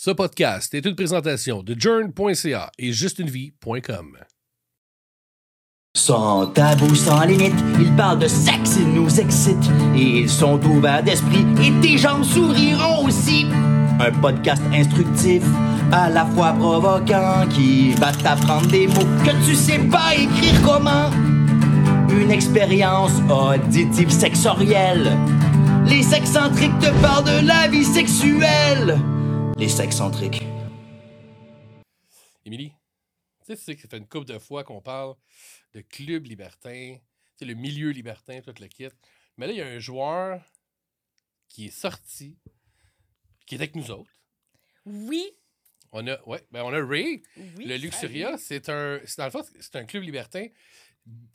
Ce podcast est une présentation de journ.ca et justunevie.com. Sans tabou, sans limite, ils parlent de sexe, ils nous excitent. Et ils sont ouverts d'esprit, et tes jambes souriront aussi. Un podcast instructif, à la fois provoquant, qui va t'apprendre des mots que tu sais pas écrire comment. Une expérience auditive sexorielle. Les sexcentriques te parlent de la vie sexuelle. Les sexcentriques. Émilie, tu sais, tu sais que ça fait une couple de fois qu'on parle de club libertin, tu sais, le milieu libertin, tout le kit. Mais là, il y a un joueur qui est sorti, qui est avec nous autres. Oui, On a, ouais, ben on a Ray. oui. le Luxuria, c'est un, c'est- dans le fond, c'est un club libertin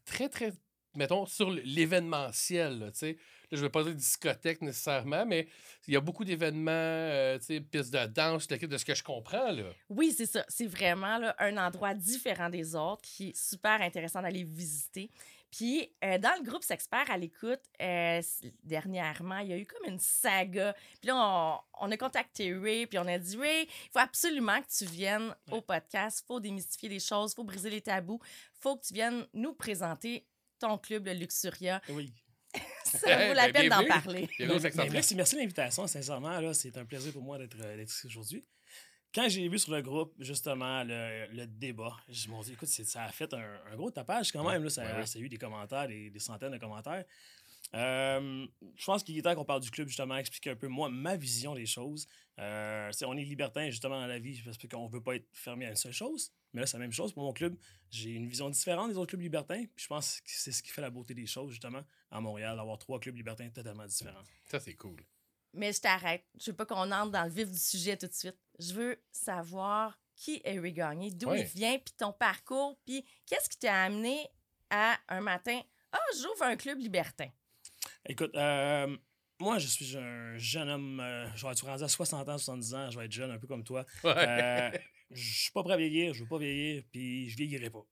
très, très, mettons, sur l'événementiel, tu sais. Je ne vais pas dire discothèque nécessairement, mais il y a beaucoup d'événements, euh, tu sais, pistes de danse, de ce que je comprends, là. Oui, c'est ça. C'est vraiment là, un endroit différent des autres qui est super intéressant d'aller visiter. Puis, euh, dans le groupe S'Expert à l'écoute, euh, dernièrement, il y a eu comme une saga. Puis là, on, on a contacté Ray, puis on a dit Ray, il faut absolument que tu viennes au podcast. Il faut démystifier les choses, il faut briser les tabous. Il faut que tu viennes nous présenter ton club, le Luxuria. Oui. Ça vaut la ben, peine d'en parler. Ben, ben, merci, merci de l'invitation. Sincèrement, là, c'est un plaisir pour moi d'être euh, d'être ici aujourd'hui. Quand j'ai vu sur le groupe, justement, le, le débat, je me dit, écoute, ça a fait un, un gros tapage quand même. Là, ça, Ouais, ouais. ça a eu des commentaires, des, des centaines de commentaires. Euh, je pense qu'il est temps qu'on parle du club, justement, expliquer un peu, moi, ma vision des choses. Euh, on est libertin, justement, dans la vie, parce qu'on ne veut pas être fermé à une seule chose. Mais là, c'est la même chose pour mon club. J'ai une vision différente des autres clubs libertins. Puis je pense que c'est ce qui fait la beauté des choses, justement, à Montréal, d'avoir trois clubs libertins totalement différents. Ça, c'est cool. Mais je t'arrête. Je veux pas qu'on entre dans le vif du sujet tout de suite. Je veux savoir qui est Ray Gagné, d'où Ouais. il vient, puis ton parcours, puis qu'est-ce qui t'a amené à un matin, ah, j'ouvre un club libertin. Écoute, euh, moi, je suis un jeune homme. euh, je vais être rendu à 60 ans, 70 ans. Je vais être jeune, un peu comme toi. Ouais. Euh, je suis pas prêt à vieillir, je veux pas vieillir, puis je vieillirai pas.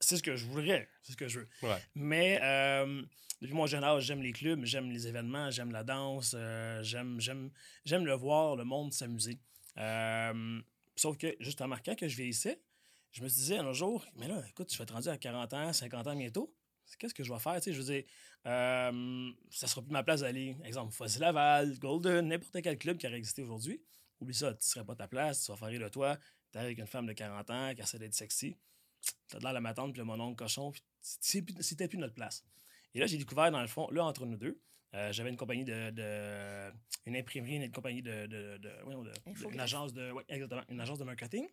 c'est ce que je voudrais, c'est ce que je veux. Ouais. Mais euh, depuis mon jeune âge, j'aime les clubs, j'aime les événements, j'aime la danse, j'aime, j'aime, j'aime le voir, le monde s'amuser. Sauf que, justement, quand que je vieillissais, je me disais un jour, mais là, écoute, je vais être rendu à 40 ans, 50 ans bientôt. Qu'est-ce que je vais faire? Tu sais, je veux dire, euh, ça sera plus ma place d'aller, exemple, Fuzzy Laval, Golden, n'importe quel club qui aurait existé aujourd'hui. Oublie ça, tu ne serais pas ta place, tu vas faire rire de toi, tu avec une femme de 40 ans qui essaie d'être sexy. Tu as de l'air la ma tante, puis le mon oncle cochon, c'était plus notre place. Et là, j'ai découvert, dans le fond, là, entre nous deux, euh, j'avais une compagnie de, de- une imprimerie, une compagnie de, de, une agence de, ouais, exactement, une agence de marketing.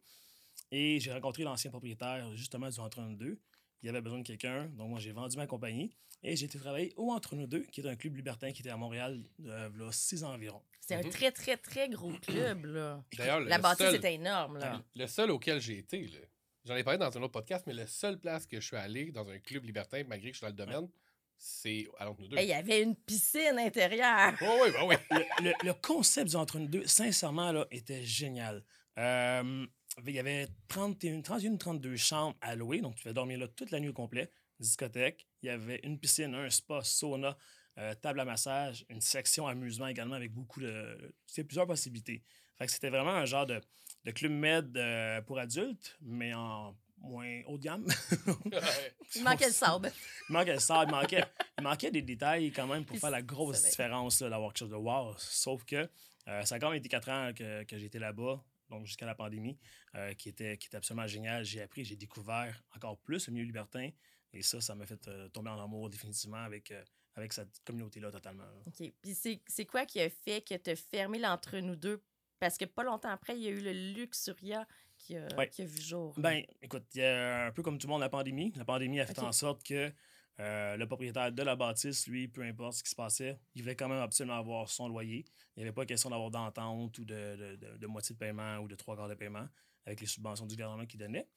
Et j'ai rencontré l'ancien propriétaire, justement, du Entre nous deux. Il avait besoin de quelqu'un, donc moi, j'ai vendu ma compagnie et j'ai été travailler au Entre nous deux, qui est un club libertin qui était à Montréal, euh, là, six ans environ. C'est un Mhm. très, très, très gros club, là. D'ailleurs, La bâtisse seul- était énorme, là. Le seul auquel j'ai été, là, j'en ai parlé dans un autre podcast, mais le seul place que je suis allé dans un club libertin, malgré que je suis dans le domaine, c'est à l'entre nous deux. Il y avait une piscine intérieure. Oh, oui, oui, oui. le, le- le concept du Entre nous deux, sincèrement, là, était génial. Euh, il y avait 31, 31, 32 chambres à louer, donc tu pouvais dormir là toute la nuit au complet. Discothèque. Il y avait une piscine, un spa, sauna, euh, table à massage, une section amusement également avec beaucoup de. C'est plusieurs possibilités. Fait que c'était vraiment un genre de, de club med euh, pour adultes, mais en moins haut de gamme. Il manquait le sable. Il manquait ça, il manquait, il manquait des détails quand même pour faire la grosse différence là, d'avoir quelque chose de wow. Sauf que euh, ça a quand même été quatre ans que, que j'étais là-bas, donc jusqu'à la pandémie, euh, qui, était, qui était absolument génial. J'ai appris, j'ai découvert encore plus le milieu libertin. Et ça, ça m'a fait euh, tomber en amour définitivement avec, euh, avec cette communauté-là totalement. là. OK. Puis c'est quoi qui a fait que tu as fermé l'entre-nous deux? Parce que pas longtemps après, il y a eu le Luxuria qui a, Ouais. qui a vu jour. Ben, écoute, il y a un peu comme tout le monde la pandémie. La pandémie a fait en sorte que euh, le propriétaire de la bâtisse, lui, peu importe ce qui se passait, il voulait quand même absolument avoir son loyer. Il n'y avait pas question d'avoir d'entente ou de, de- moitié de paiement ou de trois quarts de paiement avec les subventions du gouvernement qu'il donnait.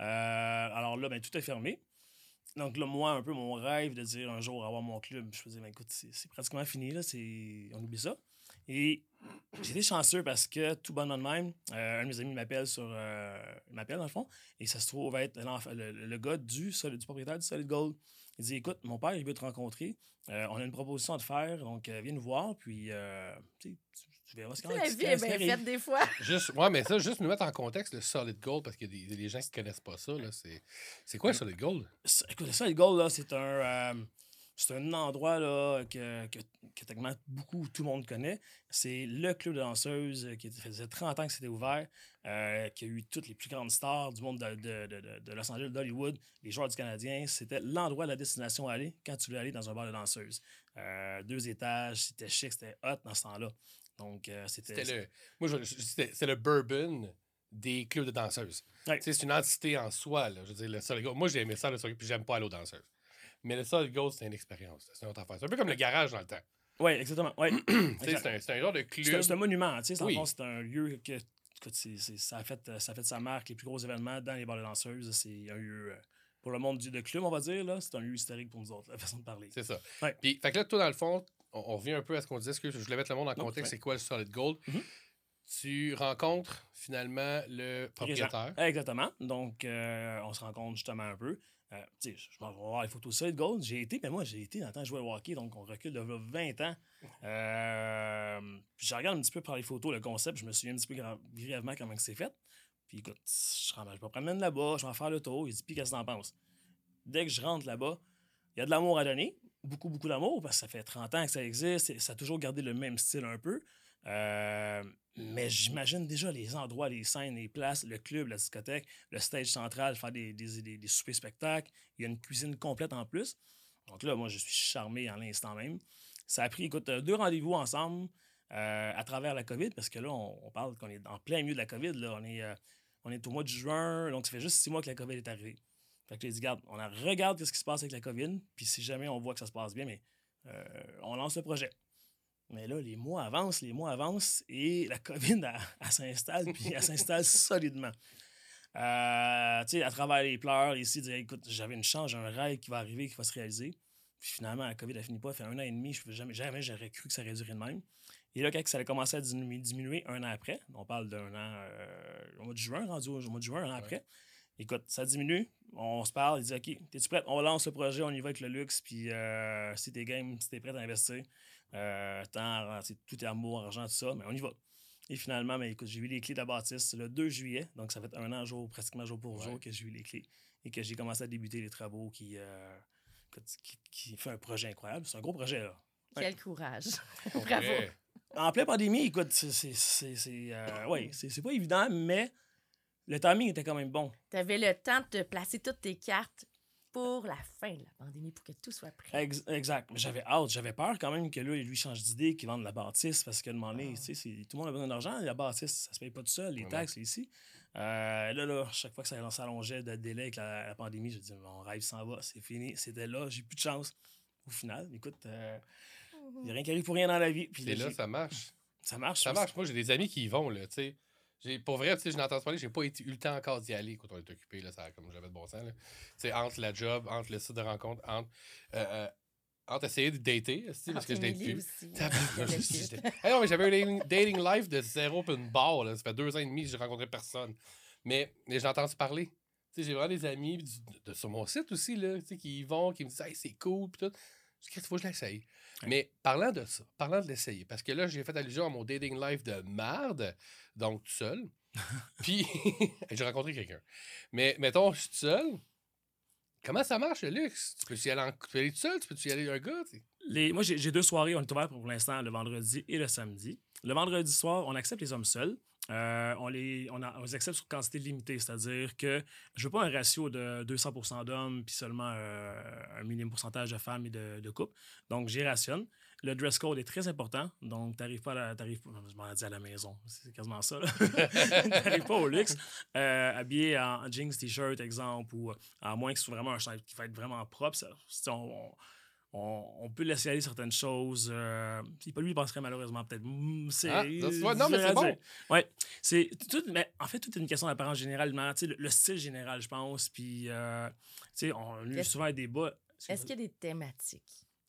Euh, alors là, ben, tout est fermé. Donc là, moi, un peu mon rêve de dire un jour avoir mon club, je me disais, ben, écoute, c'est pratiquement fini, là, on oublie ça. Et j'étais chanceux parce que, tout bonnement de même, euh, un de mes amis m'appelle sur. euh, m'appelle, dans le fond, et ça se trouve être le, gars du, du propriétaire du Solid Gold. Il dit Écoute, mon père, il veut te rencontrer. Euh, on a une proposition à te faire, donc euh, viens nous voir. Puis, euh, tu verras ce qu'on sais, La vie est bien faite des fois. Juste, ouais, mais ça, juste nous mettre en contexte le solid gold, parce qu'il y a des, des gens qui ne connaissent pas ça. là, C'est c'est quoi le solid gold? Écoute, le Solid Gold, là, c'est un, euh, c'est un endroit là, que, que, que beaucoup, tout le monde connaît. C'est le club de danseuses euh, qui faisait 30 ans que c'était ouvert, euh, qui a eu toutes les plus grandes stars du monde de, de- de- Los Angeles, d'Hollywood, les joueurs du Canadien. C'était l'endroit, la destination à aller quand tu voulais aller dans un bar de danseuses. Euh, deux étages, c'était chic, c'était hot dans ce temps-là. Donc, euh, c'était. C'était le, moi, c'était le bourbon des clubs de danseuses. Ouais. C'est une entité en soi. Là. Je veux dire, le. Moi, j'ai aimé ça, le solid, puis j'aime pas aller aux danseuses. Mais le solid gold, c'est une expérience. C'est une autre affaire. C'est un peu comme le garage dans le temps. Oui, exactement. Ouais. C'est un, c'est un genre de club. C'est un, c'est monument, le Oui. C'est un lieu que. c'est- c'est- ça, a fait, ça a fait sa marque, les plus gros événements dans les bars de danseuses. C'est un lieu, euh, pour le monde du de club, on va dire, là, c'est un lieu historique pour nous autres, la façon de parler. C'est ça. Ouais. Puis, fait que là, toi, dans le fond, on, on revient un peu à ce qu'on disait. Que je voulais mettre le monde en contexte? C'est quoi le solid gold? Mhm. Tu rencontres finalement le propriétaire. Exactement. Donc, euh, on se rencontre justement un peu. Euh, je vais voir les photos ça, de Gold. J'ai été, mais moi, j'ai été dans le temps jouer au hockey, donc on recule de là 20 ans. Euh, je regarde un petit peu par les photos le concept, je me souviens un petit peu brièvement comment c'est fait. Puis écoute, je, je me promène là-bas, je vais faire le tour, il dit, puis qu'est-ce que t'en penses? Dès que je rentre là-bas, il y a de l'amour à donner, beaucoup, beaucoup d'amour, parce que ça fait 30 ans que ça existe, ça a toujours gardé le même style un peu. Euh, mais j'imagine déjà les endroits, les scènes, les places, le club, la discothèque, le stage central, faire des, des, des, des soupers spectacles. Il y a une cuisine complète en plus. Donc là, moi, je suis charmé en l'instant même. Ça a pris, écoute, euh, deux rendez-vous ensemble euh, à travers la COVID, parce que là, on, parle qu'on est en plein milieu de la COVID. Là. On, est, euh, on est au mois de juin, donc ça fait juste six mois que la COVID est arrivée. Fait que j'ai dit, regarde, on regarde ce qui se passe avec la COVID, puis si jamais on voit que ça se passe bien, mais on lance le projet. Mais là, les mois avancent, les mois avancent, et la COVID, elle, elle s'installe, puis elle s'installe solidement. Euh, tu sais, à travers les pleurs, ici, dire, écoute, j'avais une chance, j'ai un rêve qui va arriver, qui va se réaliser. Puis finalement, la COVID, elle finit pas, ça fait un an et demi, je jamais, jamais j'aurais cru que ça aurait duré de même. Et là, quand ça a commencé à diminuer, diminuer un an après, on parle d'un an, euh, au mois de juin, rendu au, mois de juin, un an après, écoute, ça diminue, on se parle, il dit, OK, t'es-tu prête? On lance le projet, on y va avec le luxe, puis euh, si t'es game, si t'es prêt à investir, euh, temps, c'est- tout est amour, argent, tout ça, mais on y va. Et finalement, mais écoute, j'ai eu les clés de la bâtisse le 2 juillet, donc ça fait un an jour, pratiquement jour pour jour Ouais. que j'ai eu les clés et que j'ai commencé à débuter les travaux qui, euh, qui, qui fait un projet incroyable. C'est un gros projet, là. Ouais. Quel courage. Bravo. En pleine pandémie, écoute, c'est, c'est, c'est, c'est, euh, ouais, c'est, c'est pas évident, mais le timing était quand même bon. Tu avais le temps de te placer toutes tes cartes pour la fin de la pandémie, pour que tout soit prêt. Ex- exact. Mais j'avais hâte, j'avais peur quand même que là, lui change d'idée, qu'il vende la bâtisse, parce que demander, tu sais, c'est- tout le monde a besoin d'argent, la bâtisse, ça se paye pas tout seul, les Ouais, taxes, ici. Euh, là, là, chaque fois que ça s'allongeait de délai avec la, la pandémie, je disais, mon rêve s'en va, c'est fini, c'était là, j'ai plus de chance. Au final, écoute, il n'y a rien qui arrive pour rien dans la vie. Puis C'est là, j'ai- ça marche. ça marche. Ça marche. Moi, j'ai des amis qui y vont, là, tu sais. J'ai- Pour vrai, tu sais, je n'entends parler, j'ai pas été- eu le temps encore d'y aller quand on est occupé, là, ça, comme j'avais de bon sens, là. Tu sais, entre la job, entre le site de rencontre, entre, euh, euh, entre essayer de dater, tu sais, parce que je date plus. aussi. Non, mais j'avais un dating, life de zéro puis une barre. Là. Ça fait deux ans et demi que j'ai rencontré personne. Mais, mais j'ai entendu parler. J'ai vraiment des amis du- de, sur mon site aussi là, qui y vont, qui me disent hey, c'est cool. Puis tout. Il faut que je l'essaye. Mais parlant de ça, parlant de l'essayer, parce que là, j'ai fait allusion à mon dating life de marde, donc tout seul. Puis, j'ai rencontré quelqu'un. Mais mettons, je suis tout seul. Comment ça marche le luxe? Tu peux y aller, en, tu peux aller tout seul? Tu peux y aller un gars? Les, moi, j'ai deux soirées. On est ouvert pour l'instant le vendredi et le samedi. Le vendredi soir, on accepte les hommes seuls. Euh, on, les, on, accepte sur quantité limitée, c'est-à-dire que je veux pas un ratio de 200% d'hommes puis seulement euh, un minimum pourcentage de femmes et de, couples. Donc, j'y rationne. Le dress code est très important. Donc, tu n'arrives pas, à la- à la maison. C'est quasiment ça. Tu n'arrives pas au luxe. Euh, habillé en jeans, t-shirt, exemple, ou à moins que ce soit vraiment un chandail qui va être vraiment propre. On, on peut laisser aller certaines choses. Euh, puis pas lui, il penserait malheureusement peut-être. hmm, c'est, Ah, vois, non, mais c'est bon. Ouais, c'est tout, mais en fait, tout est une question d'apparence générale, tu sais, le, le style général, je pense. Puis, euh, tu sais, on a eu souvent des bas. Est-ce qu'il y a des thématiques?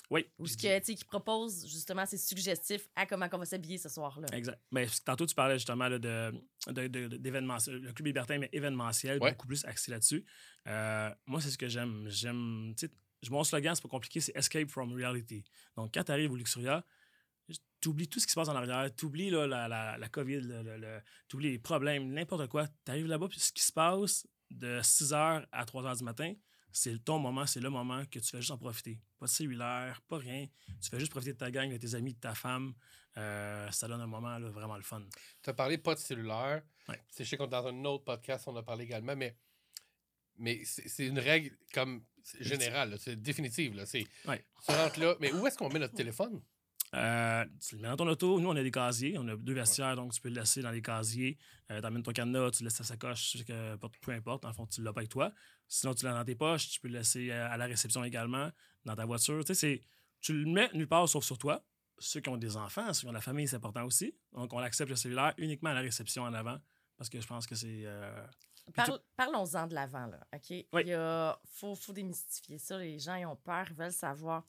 Oui. Ou ce puis- que, tu sais, qui propose justement, c'est suggestif à comment on va s'habiller ce soir-là? Exact. Mais tantôt, tu parlais justement là, de, de, de- d'événements, le club libertin, mais événementiel, Ouais. beaucoup plus axé là-dessus. Euh, moi, c'est ce que j'aime. J'aime, tu sais, mon slogan, c'est pas compliqué, c'est Escape from Reality. Donc, quand tu arrives au Luxuria, tu oublies tout ce qui se passe en arrière, tu oublies la, la, la COVID, tu oublies les problèmes, n'importe quoi. Tu arrives là-bas, puis ce qui se passe de 6 h à 3 h du matin, c'est ton moment, c'est le moment que tu fais juste en profiter. Pas de cellulaire, pas rien. Tu fais juste profiter de ta gang, de tes amis, de ta femme. Euh, ça donne un moment vraiment le fun. Tu as parlé pas de cellulaire. Ouais. Je sais que dans un autre podcast, on a parlé également, mais, mais c'est une règle comme générale, c'est définitive. Là. Ouais. Tu rentres là, mais où est-ce qu'on met notre téléphone? Euh, tu le mets dans ton auto. Nous, on a des casiers. On a deux vestiaires, donc tu peux le laisser dans les casiers. Euh, tu amènes ton cadenas, tu laisses ta sacoche, peu importe. En fond, tu l'as pas avec toi. Sinon, tu l'as dans tes poches. Tu peux le laisser à la réception également, dans ta voiture. Tu sais, tu le mets nulle part sauf sur toi. Ceux qui ont des enfants, ceux qui ont de la famille, c'est important aussi. Donc, on accepte le cellulaire uniquement à la réception en avant parce que je pense que c'est. Parlons-en de l'avant, là. OK? Oui. Il faut, faut démystifier ça. Les gens, ils ont peur, ils veulent savoir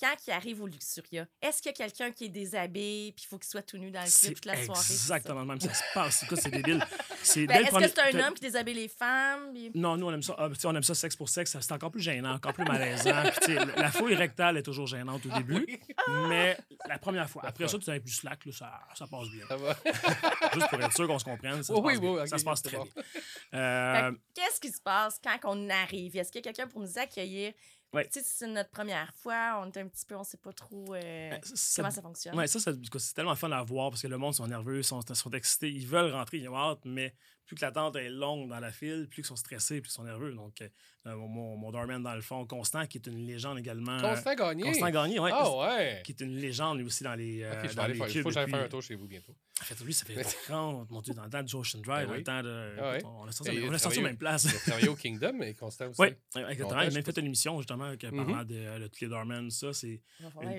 quand il arrive au Luxuria, est-ce qu'il y a quelqu'un qui est déshabillé puis il faut qu'il soit tout nu dans le clip toute la soirée? Exactement le même. Ça se passe. C'est débile. C'est ben, est-ce que c'est un homme qui déshabille les femmes? Non, nous, on aime ça. Ah, on aime ça sexe pour sexe. C'est encore plus gênant, encore plus malaisant. puis, la fouille rectale est toujours gênante au Ah début, mais la première fois. Après ça, tu es plus slack, là, ça, ça passe bien. Ça va. Juste pour être sûr qu'on se comprenne. Ça, Oui, se, passe oui, bien. ok, ça se passe très bon. bien. Euh, Qu'est-ce qui se passe quand on arrive? Est-ce qu'il y a quelqu'un pour nous accueillir? Ouais. Tu sais, c'est notre première fois, on est un petit peu, on sait pas trop euh, ça- comment ça fonctionne. Ouais, ça, ça- c'est tellement fun à voir parce que le monde sont nerveux, sont, sont excités, ils veulent rentrer, ils ont hâte, mais plus que l'attente est longue dans la file, plus qu'ils sont stressés, plus ils sont nerveux. Donc, euh, mon, mon, mon doorman, dans le fond, Constant, qui est une légende également. euh, Constant Gagné. Constant Gagné, ouais. Ah ouais. Qui est une légende, lui aussi, dans les. euh, Ok, je vais dans aller les faire. Il clubs faut que j'aille depuis- faire un tour chez vous bientôt. En fait, lui, ça fait 30, mon Dieu, dans le temps du Ocean Drive, Ben dans oui. le temps de. Ah ouais. On a sorti, Et travaillé mêmes places. Il a travaillé au Kingdom, mais Constant aussi. Oui, exactement. Il a même fait une émission, justement, que, parlant de, euh, de tous les doormen, ça, c'est. Il va falloir.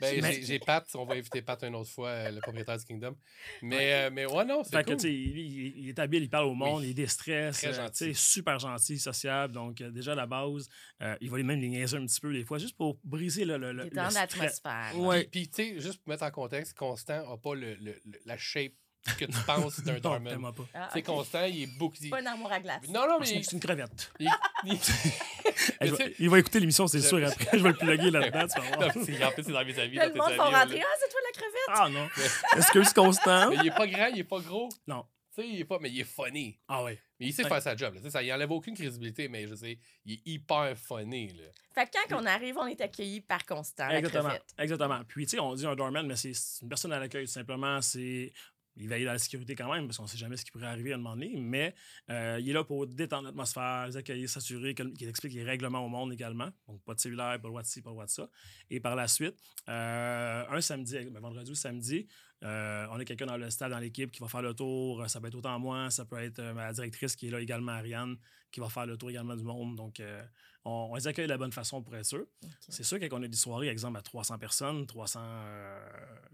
Ben, Mais- j'ai- j'ai Pat, on va inviter Pat une autre fois, euh, le propriétaire du Kingdom. Mais, euh, mais ouais, non, c'est Fait que, cool. sais, il, il- il est habile, il parle au monde, Oui. il déstresse. Très euh, gentil. super gentil, sociable. Donc, euh, déjà, à la base, euh, il va même les niaiser un petit peu, des fois, juste pour briser le. le, le, Il est le dans l'atmosphère. Ouais. Puis, tu sais, juste pour mettre en contexte, Constant n'a pas le, le- le- la shape que tu penses d'un Non, doorman. tellement pas. Ah, C'est ok. Constant, il est beaucoup. il- Pas un armoire à glace. Non, non, mais. C'est c'est une crevette. il- il- Mais va- il écouter l'émission, c'est sûr. Après, je vais le plugger là-dedans. tu vas Non, voir. c'est- en plus, c'est dans mes avis. Là, le monde va rentrer. Ah, c'est toi la crevette? Ah non. Excuse Constant. Mais il est pas grand, il est pas gros. Non. Tu sais, il est pas. Mais il est funny. Ah ouais. Mais il sait Ouais. faire sa job. Là. Tu sais, Ça y enlève aucune crédibilité, mais je sais, il est hyper funny. Là. Fait que quand on arrive, on est accueilli par Constant, la Exactement. crevette. Exactement. Puis, tu sais, on dit un doorman, mais c'est c'est une personne à l'accueil, tout simplement. C'est. Il veille à la sécurité quand même, parce qu'on sait jamais ce qui pourrait arriver à un moment donné, mais euh, il est là pour détendre l'atmosphère, les accueillir, s'assurer qu'il explique les règlements au monde également. Donc, pas de cellulaire, pas de ci, pas de ça. Et par la suite, euh, un samedi, ben, vendredi ou samedi, euh, on a quelqu'un dans le stade, dans l'équipe, qui va faire le tour. Ça peut être autant moi, ça peut être euh, ma directrice qui est là également, Ariane, qui va faire le tour également du monde. Donc, euh, on, on les accueille de la bonne façon pour être sûr. C'est sûr que quand on a des soirées, exemple, à 300 personnes, 300, euh,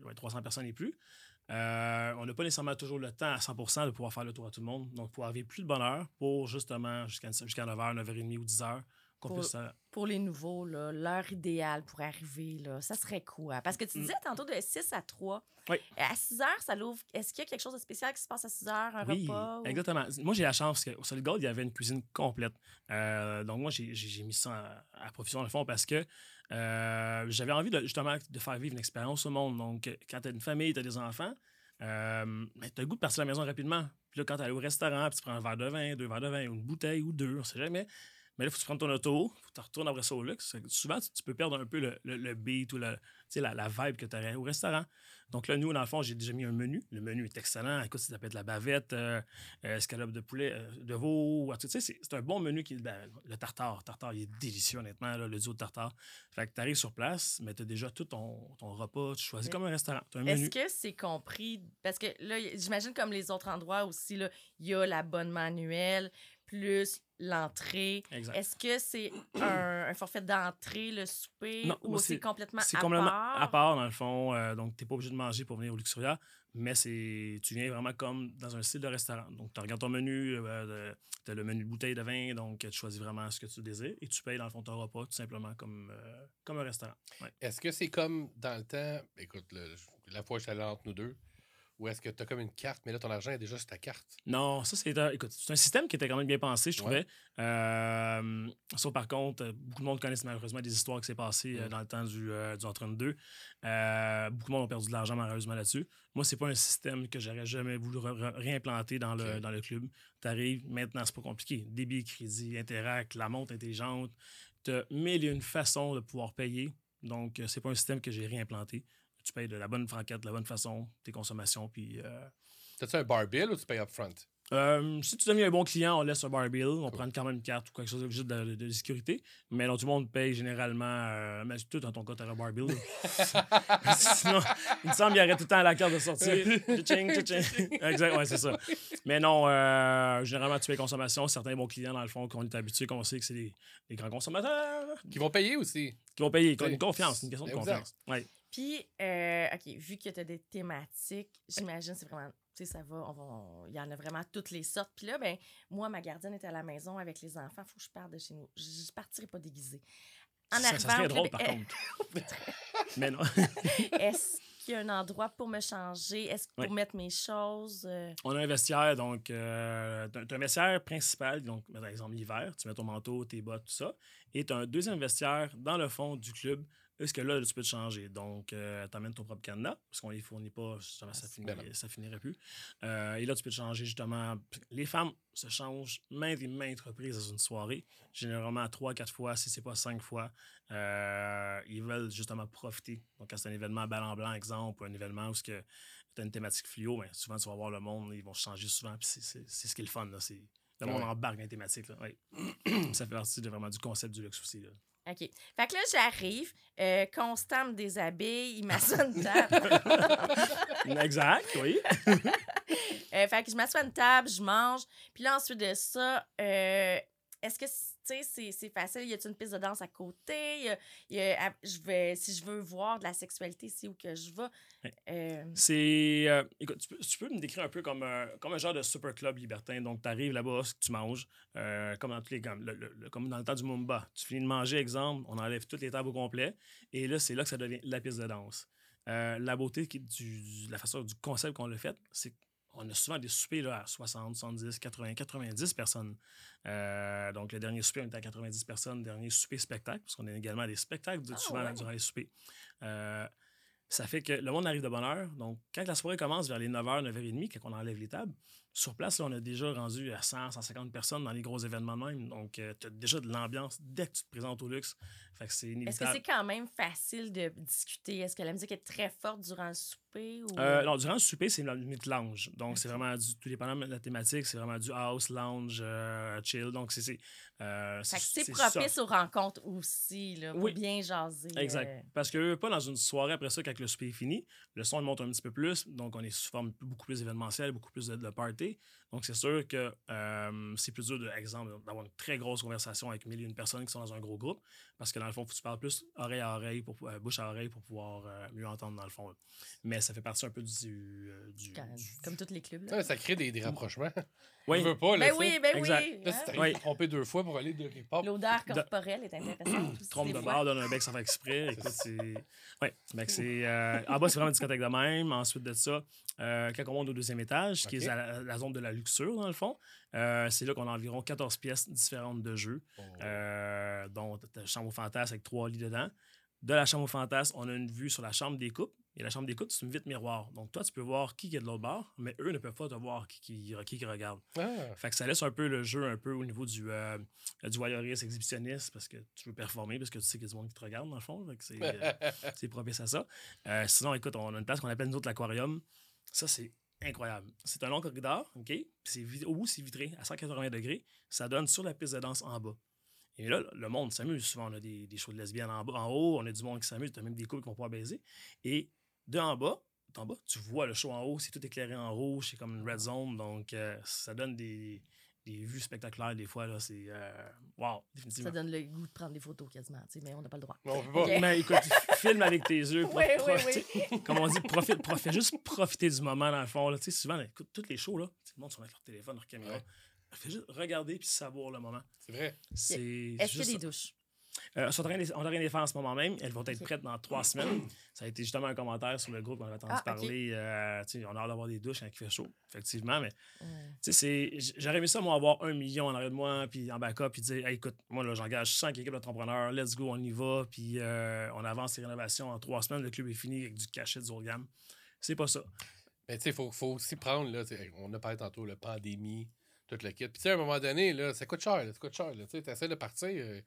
ouais, 300 personnes et plus, euh, on n'a pas nécessairement toujours le temps à 100% de pouvoir faire le tour à tout le monde. Donc, pour arriver plus de bonne heure, pour justement jusqu'à jusqu'à 9h, 9h30 ou 10h, qu'on Pour- puisse. Pour les nouveaux, l'heure idéale pour arriver, là, ça serait quoi? Parce que tu Mm. disais tantôt de 6 à 3. Oui. À 6 heures, ça l'ouvre. Est-ce qu'il y a quelque chose de spécial qui se passe à 6 heures, un Oui, repas? ou- exactement. Moi, j'ai la chance qu'au Solid Gold, il y avait une cuisine complète. Euh, donc, moi, j'ai- mis ça à, à profusion, dans le fond, parce que euh, j'avais envie de, justement de faire vivre une expérience au monde. Donc, quand tu as une famille, tu as des enfants, euh, tu as le goût de partir à la maison rapidement. Puis là, quand tu es au restaurant, puis tu prends un verre de vin, deux verres de vin, ou une bouteille ou deux, on sait jamais. Mais là, il faut que tu prennes ton auto, faut que tu retournes après ça au luxe. Souvent, tu, peux perdre un peu le, le- le beat ou sais, la, la vibe que tu aurais au restaurant. Donc là, nous, dans le fond, j'ai déjà mis un menu. Le menu est excellent. Écoute, ça peut être la bavette, euh, euh, escalope de poulet, euh, de veau. Tu sais, c'est un bon menu. Qui, ben, le tartare. Tartare, il est délicieux, honnêtement, là, le duo de tartare. Fait que tu arrives sur place, mais tu as déjà tout ton, ton repas. Tu choisis Mais comme un restaurant. Est-ce que c'est compris? Parce que là, j'imagine comme les autres endroits aussi, il y a l'abonnement annuel plus l'entrée. Est-ce que c'est un, un forfait d'entrée, le souper, Non, ou c'est c'est- complètement C'est à complètement part? à part, dans le fond. euh, donc, tu n'es pas obligé de manger pour venir au Luxuria, mais c'est tu viens vraiment comme dans un style de restaurant. Donc, tu regardes ton menu, tu as le menu de bouteille de vin, donc tu choisis vraiment ce que tu désires et tu payes, dans le fond, ton repas tout simplement comme, euh, comme un restaurant. Ouais. Est-ce que c'est comme dans le temps, écoute, le- la fois où je suis allé entre nous deux, Ou est-ce que tu as comme une carte, mais là, ton argent est déjà sur ta carte? Non, ça, c'est un, écoute, c'est un système qui était quand même bien pensé, je trouvais. Euh, sauf par contre, euh, beaucoup de monde connaissent malheureusement des histoires qui s'est passées euh, Mm. dans le temps du, euh, du. Euh, beaucoup de monde ont perdu de l'argent malheureusement là-dessus. Moi, c'est pas un système que j'aurais jamais voulu réimplanter dans le, dans le club. Tu arrives, maintenant, c'est pas compliqué. Débit, crédit, interact, la montre intelligente. Tu as mille et une façons de pouvoir payer. Donc, c'est pas un système que j'ai réimplanté. Tu payes de la bonne franquette, de la bonne façon, tes consommations, puis euh, T'as-tu un bar bill ou tu payes upfront? euh, si tu deviens un bon client, on laisse un bar bill, on prend quand même une carte ou quelque chose juste de, de- de sécurité. Mais non, tout le monde paye généralement. euh, mais tout dans ton cas, tu un bar bill. Sinon, il me semble qu'il y aurait tout le temps la carte de tching. exact, ouais, c'est ça. Mais non, euh, généralement, tu payes consommation. Certains bons clients, dans le fond, qu'on est habitué, qu'on sait que c'est des, grands consommateurs Qui vont payer aussi. qui vont payer. Une confiance, une question de confiance. Ouais. Puis, euh, OK, vu que tu as des thématiques, j'imagine c'est vraiment, tu sais, ça va, on va, on- il y en a vraiment toutes les sortes. Puis là, ben, moi, ma gardienne est à la maison avec les enfants, faut que je parte de chez nous. Je je partirai pas déguisée. En Ça, ça arrivant serait au drôle, par contre. Mais non. Est-ce qu'il y a un endroit pour me changer? Est-ce que pour Oui. mettre mes choses? euh, On a un vestiaire, donc, euh, t'as t'as un vestiaire principal, donc, par exemple, l'hiver, tu mets ton manteau, tes bottes, tout ça. Et tu as un deuxième vestiaire dans le fond du club, est-ce que là, tu peux te changer. Donc, tu amènes ton propre cadenas, parce qu'on ne les fournit pas, justement, ça, non. ça finirait plus. Euh, et là, tu peux te changer, justement. Les femmes se changent maintes et maintes reprises dans une soirée, généralement trois, quatre fois, si c'est pas cinq fois. Euh, ils veulent justement profiter. Donc, quand c'est un événement bal en blanc, exemple, ou un événement où tu as une thématique fluo, ben, souvent, tu vas voir le monde, ils vont se changer souvent, puis c'est- ce qui est le fun. Là, le Ah monde ouais. embarque dans les thématiques. Là, ouais. ça fait partie de, vraiment du concept du luxe aussi. Là. OK. Fait que là, j'arrive, euh, Constant me déshabille, il m'assoit une table. exact, oui. Euh, fait que je m'assois une table, je mange. Puis là, ensuite de ça, euh, est-ce que, tu sais, c'est- facile? Y a-t-il une piste de danse à côté? Y a- y a- je vais, si je veux voir de la sexualité, c'est où que je vais? Ouais. Euh, C'est. euh, écoute, tu peux, tu peux me décrire un peu comme, un- comme un genre de super club libertin. Donc, tu arrives là-bas, tu manges, euh, comme dans tous les comme, le- le- comme dans le temps du Mumba. Tu finis de manger, exemple, on enlève toutes les tables au complet. Et là, c'est là que ça devient la piste de danse. La beauté qui, du, du- la façon du concept qu'on l'a fait, c'est qu'on a souvent des soupers là, à 60, 70, 80, 90 personnes. Euh, donc, le dernier souper, on était à 90 personnes. Le dernier souper spectacle, parce qu'on a également des spectacles Ah, souvent ouais. durant les soupers. Euh, ça fait que le monde arrive de bonne heure. Donc, quand la soirée commence vers les 9h, 9h30, quand on enlève les tables, sur place, là, on a déjà rendu à 100, 150 personnes dans les gros événements même. Donc, tu as déjà de l'ambiance dès que tu te présentes au luxe. Fait que c'est Est-ce que c'est quand même facile de discuter? Est-ce que la musique est très forte durant le souper? Ou... Euh, non, durant le souper, c'est la limite lounge. Donc, c'est vraiment du. Tout dépendant de la thématique, c'est vraiment du house, lounge, euh, chill. Donc, c'est. C'est, euh, c'est propice aux rencontres aussi, là, pour Oui. bien jaser. Exact. euh. Parce que pas dans une soirée après ça, quand le souper est fini, le son monte un petit peu plus, donc on est sous forme beaucoup plus événementielle, beaucoup plus de, de party. Donc c'est sûr que euh, c'est plus dur, de, exemple, d'avoir une très grosse conversation avec mille et une personnes qui sont dans un gros groupe, parce que dans le fond, faut que tu parles plus oreille à oreille, pour, euh, bouche à oreille pour pouvoir euh, mieux entendre dans le fond. là. Mais ça fait partie un peu du. euh, du, Quand- du- Comme tous les clubs. Là. Ouais, ça crée des, des rapprochements. Oui. Tu veux pas, là, Ben oui, ben Exact. oui. Là, si hein. Oui. à te tromper deux fois pour aller de K-pop, L'odeur corporelle est intéressante trompe de barre, donne un bec sans faire exprès. Écoute, c'est. Ouais. Fait que c'est. euh, En bas, c'est vraiment une discothèque de même. Ensuite de ça, euh, quand on monte au deuxième étage, qui est à la, la zone de la luxure, dans le fond, euh, c'est là qu'on a environ 14 pièces différentes de jeux, Oh. euh, dont la chambre au fantasme avec trois lits dedans. De la chambre au fantasme, on a une vue sur la chambre des coupes. Et la chambre des coupes, c'est une vitre miroir. Donc, toi, tu peux voir qui est de l'autre bord, mais eux ne peuvent pas te voir qui, qui, qui, qui regarde. Ah. Fait que ça laisse un peu le jeu un peu au niveau du, euh, du voyeurisme exhibitionniste parce que tu veux performer parce que tu sais qu'il y a du monde qui te regarde dans le fond. Fait que c'est, euh, c'est propice à ça. Euh, sinon, écoute, on a une place qu'on appelle nous autres l'aquarium. Ça, c'est incroyable. C'est un long corridor, OK? C'est au bout, c'est vitré à 180 degrés. Ça donne sur la piste de danse en bas. Et là, le monde s'amuse. Souvent, on a des, des shows de lesbiennes en, bas, en haut, on a du monde qui s'amuse, tu as même des couples qui vont pouvoir baiser. Et de en bas, en bas, tu vois le show en haut, c'est tout éclairé en rouge, c'est comme une red zone, donc euh, ça donne des, des vues spectaculaires des fois. Là, c'est euh, wow, définitivement. Ça donne le goût de prendre des photos quasiment, tu sais, mais on n'a pas le droit. On peut pas. Mais écoute, filme avec tes yeux. Oui, oui, profite- Comme on dit, profite, profite, juste profiter du moment dans le fond. Là. Tu sais, souvent, là, écoute, tous les shows, là, tu sais, le monde sont avec leur téléphone, leur caméra. Ouais. Fais juste regarder puis savoir le moment. C'est vrai. C'est Est-ce qu'il y a juste des ça. douches? Euh, sont en train de les- faire en ce moment même. Elles vont être prêtes dans trois semaines. Ça a été justement un commentaire sur le groupe. On a entendu Ah, parler. euh, tu sais, on a hâte d'avoir des douches quand il fait chaud, effectivement. Mais Ouais. tu sais, c'est- j- j'aurais aimé ça, moi, avoir un million en arrière de moi, puis en backup, puis dire, Hey, écoute, moi, là, j'engage cinq équipes d'entrepreneurs, let's go, on y va, puis euh, on avance les rénovations en trois semaines, le club est fini avec du cachet du haut de gamme. C'est pas ça. Mais tu sais, il faut, faut aussi prendre, là, on a parlé tantôt, la pandémie, tout le kit. Puis tu sais, à un moment donné, là, ça coûte cher, là, ça coûte cher. Tu sais, essaies de partir, euh,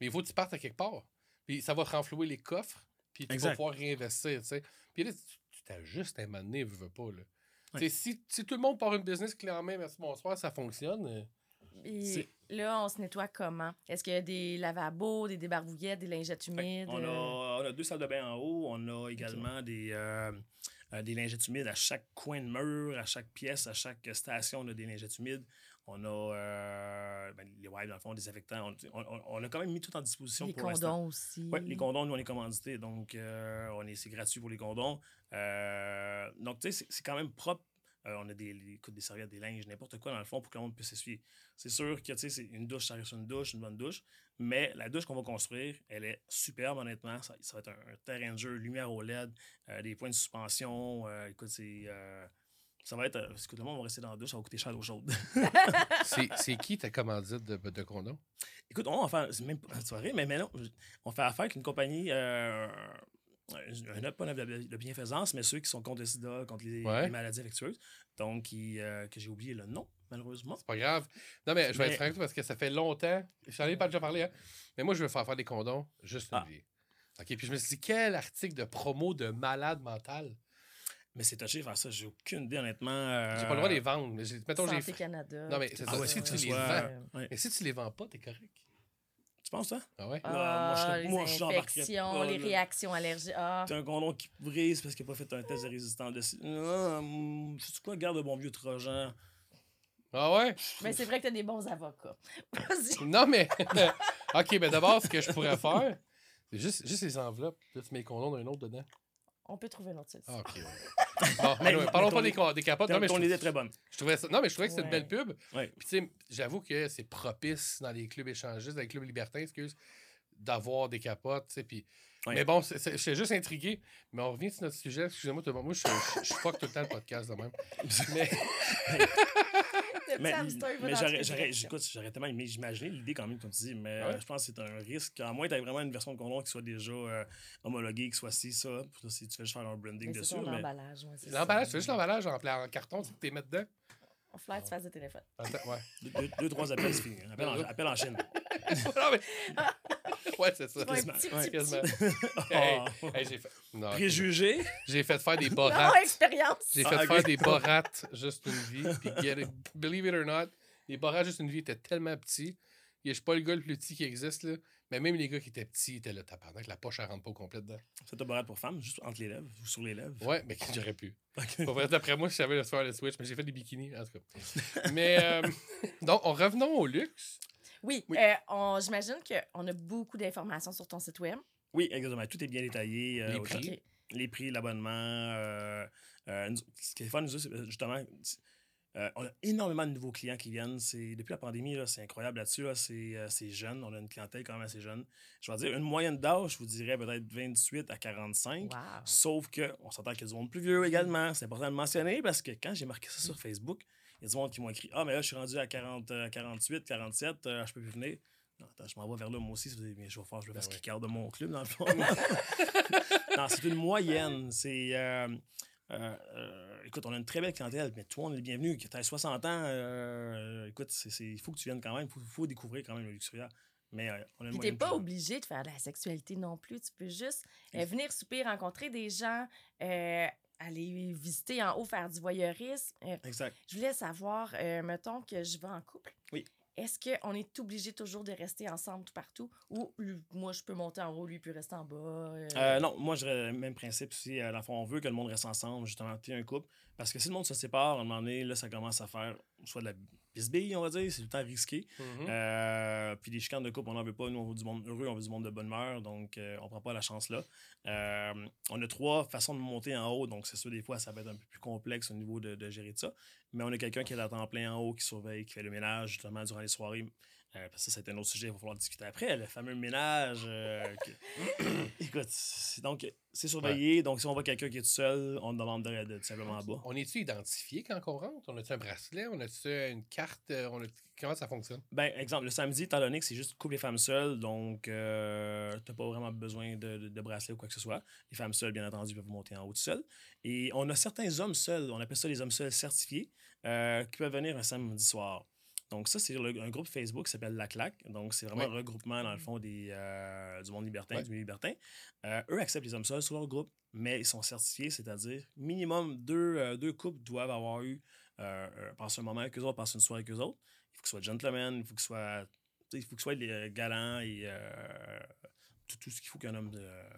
mais il faut que tu partes à quelque part. Puis ça va te renflouer les coffres, puis tu vas pouvoir réinvestir, tu sais. Puis là, tu t'ajustes à un moment donné, veux, veux pas, là. Ouais. Tu sais, Si, si tout le monde part une business clé en main, merci, bonsoir, ça fonctionne. euh, Et là, on se nettoie comment? Est-ce qu'il y a des lavabos, des débarbouillettes, des lingettes humides? On euh, a, on a deux salles de bain en haut. On a également des, euh, euh, des lingettes humides à chaque coin de mur, à chaque pièce, à chaque station, on a des lingettes humides. On a euh, ben, les wipes, dans le fond, des affectants. On, on- on a quand même mis tout en disposition Les pour l'instant. condoms aussi. Oui, les condoms, nous, on est commandités. Donc, euh, on est, c'est gratuit pour les condoms. Donc, tu sais, c'est- c'est quand même propre. Euh, on a des, les- écoute, des serviettes, des linges, n'importe quoi dans le fond pour que le monde puisse s'essuyer. C'est sûr que, tu sais, c'est une douche, ça reste une douche, une bonne douche. Mais la douche qu'on va construire, elle est superbe, honnêtement. Ça, ça va être un, un terrain de jeu, lumière au LED, euh, des points de suspension. euh, écoute, c'est. euh, ça va être. Parce que le monde va rester dans la douche, ça va coûter cher l'eau chaude. C'est c'est qui ta commandite de, de condom? Écoute, on va faire, c'est même pas une soirée, mais maintenant, on fait affaire avec une compagnie, euh, un œuvre, pas de, bienfaisance, mais ceux qui sont contre le sida, contre les, Ouais. les maladies infectieuses. Donc, qui, euh, que j'ai oublié le nom, malheureusement. C'est pas grave. Non, mais je vais Mais- être franc avec toi parce que ça fait longtemps. J'en ai pas déjà parlé, hein. Mais moi, je veux faire faire des condoms juste Ah. vie. OK, puis je me suis dit, quel article de promo de malade mental? Mais c'est touché faire ça, j'ai aucune idée, honnêtement. J'ai pas le droit de les euh, vendre. Mais mettons, j'ai Santé Canada. Non, mais c'est Ah ça. ouais, si tu les vends. ouais. Mais si tu les vends pas, t'es correct. Tu penses ça? Ah ouais? Ah, moi, je les moi, les là. réactions allergiques. Ah, T'as un condom qui brise parce qu'il n'a pas fait un test de résistance de. Ah, hum, sais-tu quoi, garde le bon vieux Trojan? Ah ouais? mais c'est vrai que t'as des bons avocats. Vas-y. Non, mais. OK, mais d'abord, ce que je pourrais faire, c'est juste, juste les enveloppes. Là, tu mets les condoms d'un autre dedans. On peut trouver une autre solution. Ah, OK. mais, parlons pas des, capotes. Non, mais je, ton idée est très bonne. je trouvais ça, non, mais je trouvais que c'était une belle pub. Ouais. Puis, tu sais, j'avoue que c'est propice dans les clubs échangistes, dans les clubs libertins, excuse, d'avoir des capotes, tu sais. Puis. Ouais. Mais bon, c'est- j'étais juste intrigué. Mais on revient sur notre sujet. Excusez-moi, tout le monde. Moi, je, je, je fuck tout le temps le podcast de même. Mais. Le petit Mais, hamster, mais j'aurais, j'aurais, tellement aimé imaginer l'idée quand même, comme tu dis, mais ouais? euh, je pense que c'est un risque. À moins que tu aies vraiment une version de condom qui soit déjà euh, homologuée, qui soit ci, ça. Si tu fais juste faire un branding Mais c'est dessus. Mais... emballage. ouais, c'est. L'emballage, tu fais juste l'emballage en, en carton, tu t'es mets dedans. On flaire, tu fasses de téléphone. Attends, ouais. Deux, deux- deux, trois appels, c'est fini. Appel en, appel en Chine. non, mais... ouais, c'est ça. Ouais, Quasiment, petit, ouais, petit, Quasiment. petit. Hey, hey, j'ai fait... non. Préjugé? J'ai fait faire des Non, borates. expérience. J'ai Ah, fait ok. faire des borates juste une vie. Puis get it- believe it or not, les borates juste une vie étaient tellement petits. Je suis pas le gars le plus petit qui existe, là. Mais même les gars qui étaient petits étaient là, tabarnak, la poche, elle rentre pas au complet dedans. C'est un barrette pour femmes, juste entre les lèvres ou sur les lèvres? Ouais, mais j'aurais pu. Ok. Pour vrai, D'après moi, je savais le faire le switch, mais j'ai fait des bikinis, en tout cas. Mais, euh, donc, en revenons au luxe. Oui, Oui. euh, on- j'imagine qu'on a beaucoup d'informations sur ton site web. Oui, exactement. Tout est bien détaillé. euh, Les prix. Les prix, l'abonnement. euh, euh, nous- ce qui est fun, nous autres, c'est justement, c'est- euh, on a énormément de nouveaux clients qui viennent. C'est, depuis la pandémie, là, c'est incroyable là-dessus. là, c'est, euh, c'est jeune. On a une clientèle quand même assez jeune. Je vais dire, une moyenne d'âge, je vous dirais peut-être 28 à 45. Wow. Sauf qu'on s'entend qu'il y a du monde plus vieux également. C'est important de le mentionner parce que quand j'ai marqué ça sur Facebook, il y a du monde qui m'ont écrit Ah, mais là, je suis rendu à 40, euh, 48, 47, euh, je peux plus venir. Non, attends, je m'en vais vers là, moi aussi. Mais je vais faire, je vais faire ce qui de mon club, dans le fond. non, c'est une moyenne. C'est. euh, euh, euh, écoute, on a une très belle clientèle, mais tout le monde est le bienvenu. Que tu as 60 ans, euh, écoute, c'est, c'est- il faut que tu viennes quand même. Il faut, faut découvrir quand même le luxuriat. Mais euh, on a une Puis t'es pas obligé de faire de la sexualité non plus. Tu peux juste euh, venir souper, rencontrer des gens, euh, aller visiter en haut, faire du voyeurisme. Euh, Exact. je voulais savoir, euh, mettons que je vais en couple. Oui. Est-ce qu'on est obligé toujours de rester ensemble tout partout? Ou lui- moi, je peux monter en haut, lui peut rester en bas? euh, Euh, non, moi, le même principe aussi. À la fois, on veut que le monde reste ensemble, justement, tu un couple. Parce que si le monde se sépare, à un moment donné, là, ça commence à faire soit de la bisbille, on va dire. C'est tout le temps risqué. Mhm. Euh, puis des chicanes de couple, on n'en veut pas. Nous, on veut du monde heureux, on veut du monde de bonne humeur. Donc, euh, on prend pas la chance-là. Euh, on a trois façons de monter en haut. Donc, c'est sûr, des fois, ça va être un peu plus complexe au niveau de, de gérer de ça. Mais on a quelqu'un qui est à temps plein en haut, qui surveille, qui fait le ménage, justement, durant les soirées. Euh, parce que ça, c'est un autre sujet, il va falloir discuter après. Le fameux ménage. euh, que- Écoute, c'est- donc, c'est surveillé. Donc, si on voit quelqu'un qui est tout seul, on demande de, de- tout simplement en bas. On est-tu identifié quand on rentre? On a-tu un bracelet? On a-tu une carte? Euh, On a... Comment ça fonctionne? Ben, exemple, le samedi, étant donné que c'est juste couple les femmes seules, donc euh, t'as pas vraiment besoin de, de, de bracelet ou quoi que ce soit. Les femmes seules, bien entendu, peuvent monter en haut tout seules. Et on a certains hommes seuls, on appelle ça les hommes seuls certifiés, qui peuvent venir un samedi soir. Donc, ça, c'est un groupe Facebook qui s'appelle La Claque. Donc, c'est vraiment Ouais. un regroupement, dans le fond, des, euh, du monde libertin, Ouais. du milieu libertin. Euh, eux acceptent les hommes seuls sur leur groupe, mais ils sont certifiés, c'est-à-dire minimum deux, euh, deux couples doivent avoir eu, passer un moment avec eux autres, passer une soirée avec eux autres. Il faut qu'ils soient gentlemen, il faut qu'ils soient, il faut qu'ils soient galants et tout, tout ce qu'il faut qu'un homme,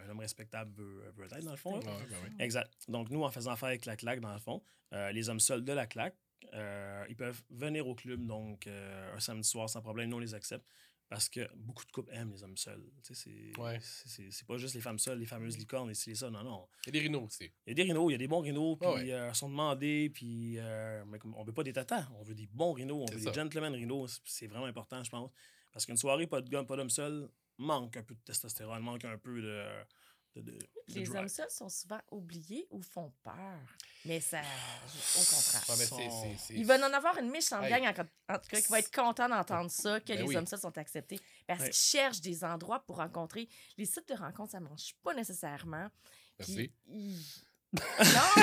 un homme respectable veut, veut être, dans le fond. là. Ouais, ben oui. Exact. Donc, nous, en faisant affaire avec la claque, dans le fond, euh, les hommes seuls de la claque, euh, ils peuvent venir au club, donc euh, un samedi soir sans problème, nous, on les accepte. Parce que beaucoup de couples aiment les hommes seuls. C'est Ouais. pas juste les femmes seules, les fameuses licornes et c'est ça. Non, non. Il y a des rhinos aussi. Il y a des rhinos, il y a des bons rhinos, puis Ah ouais. euh, sont demandés, puis euh, mais on veut pas des tatas, on veut des bons rhinos, on veut ça. des gentlemen rhinos. C'est vraiment important, je pense. Parce qu'une soirée, pas de gars, pas d'homme seul, manque un peu de testostérone, manque un peu de. De, de- de Les drive. hommes seuls sont souvent oubliés ou font peur. Mais ça, au contraire. Ouais, mais Sont- c'est- c'est- c'est- Il va en avoir une méchante Hey. gang, en, en tout cas, qui va être content d'entendre ça, que Ben les oui. hommes seuls sont acceptés. Parce qu'ils cherchent des endroits pour rencontrer. Les sites de rencontres, ça ne mange pas nécessairement. Puis Merci. ils- non,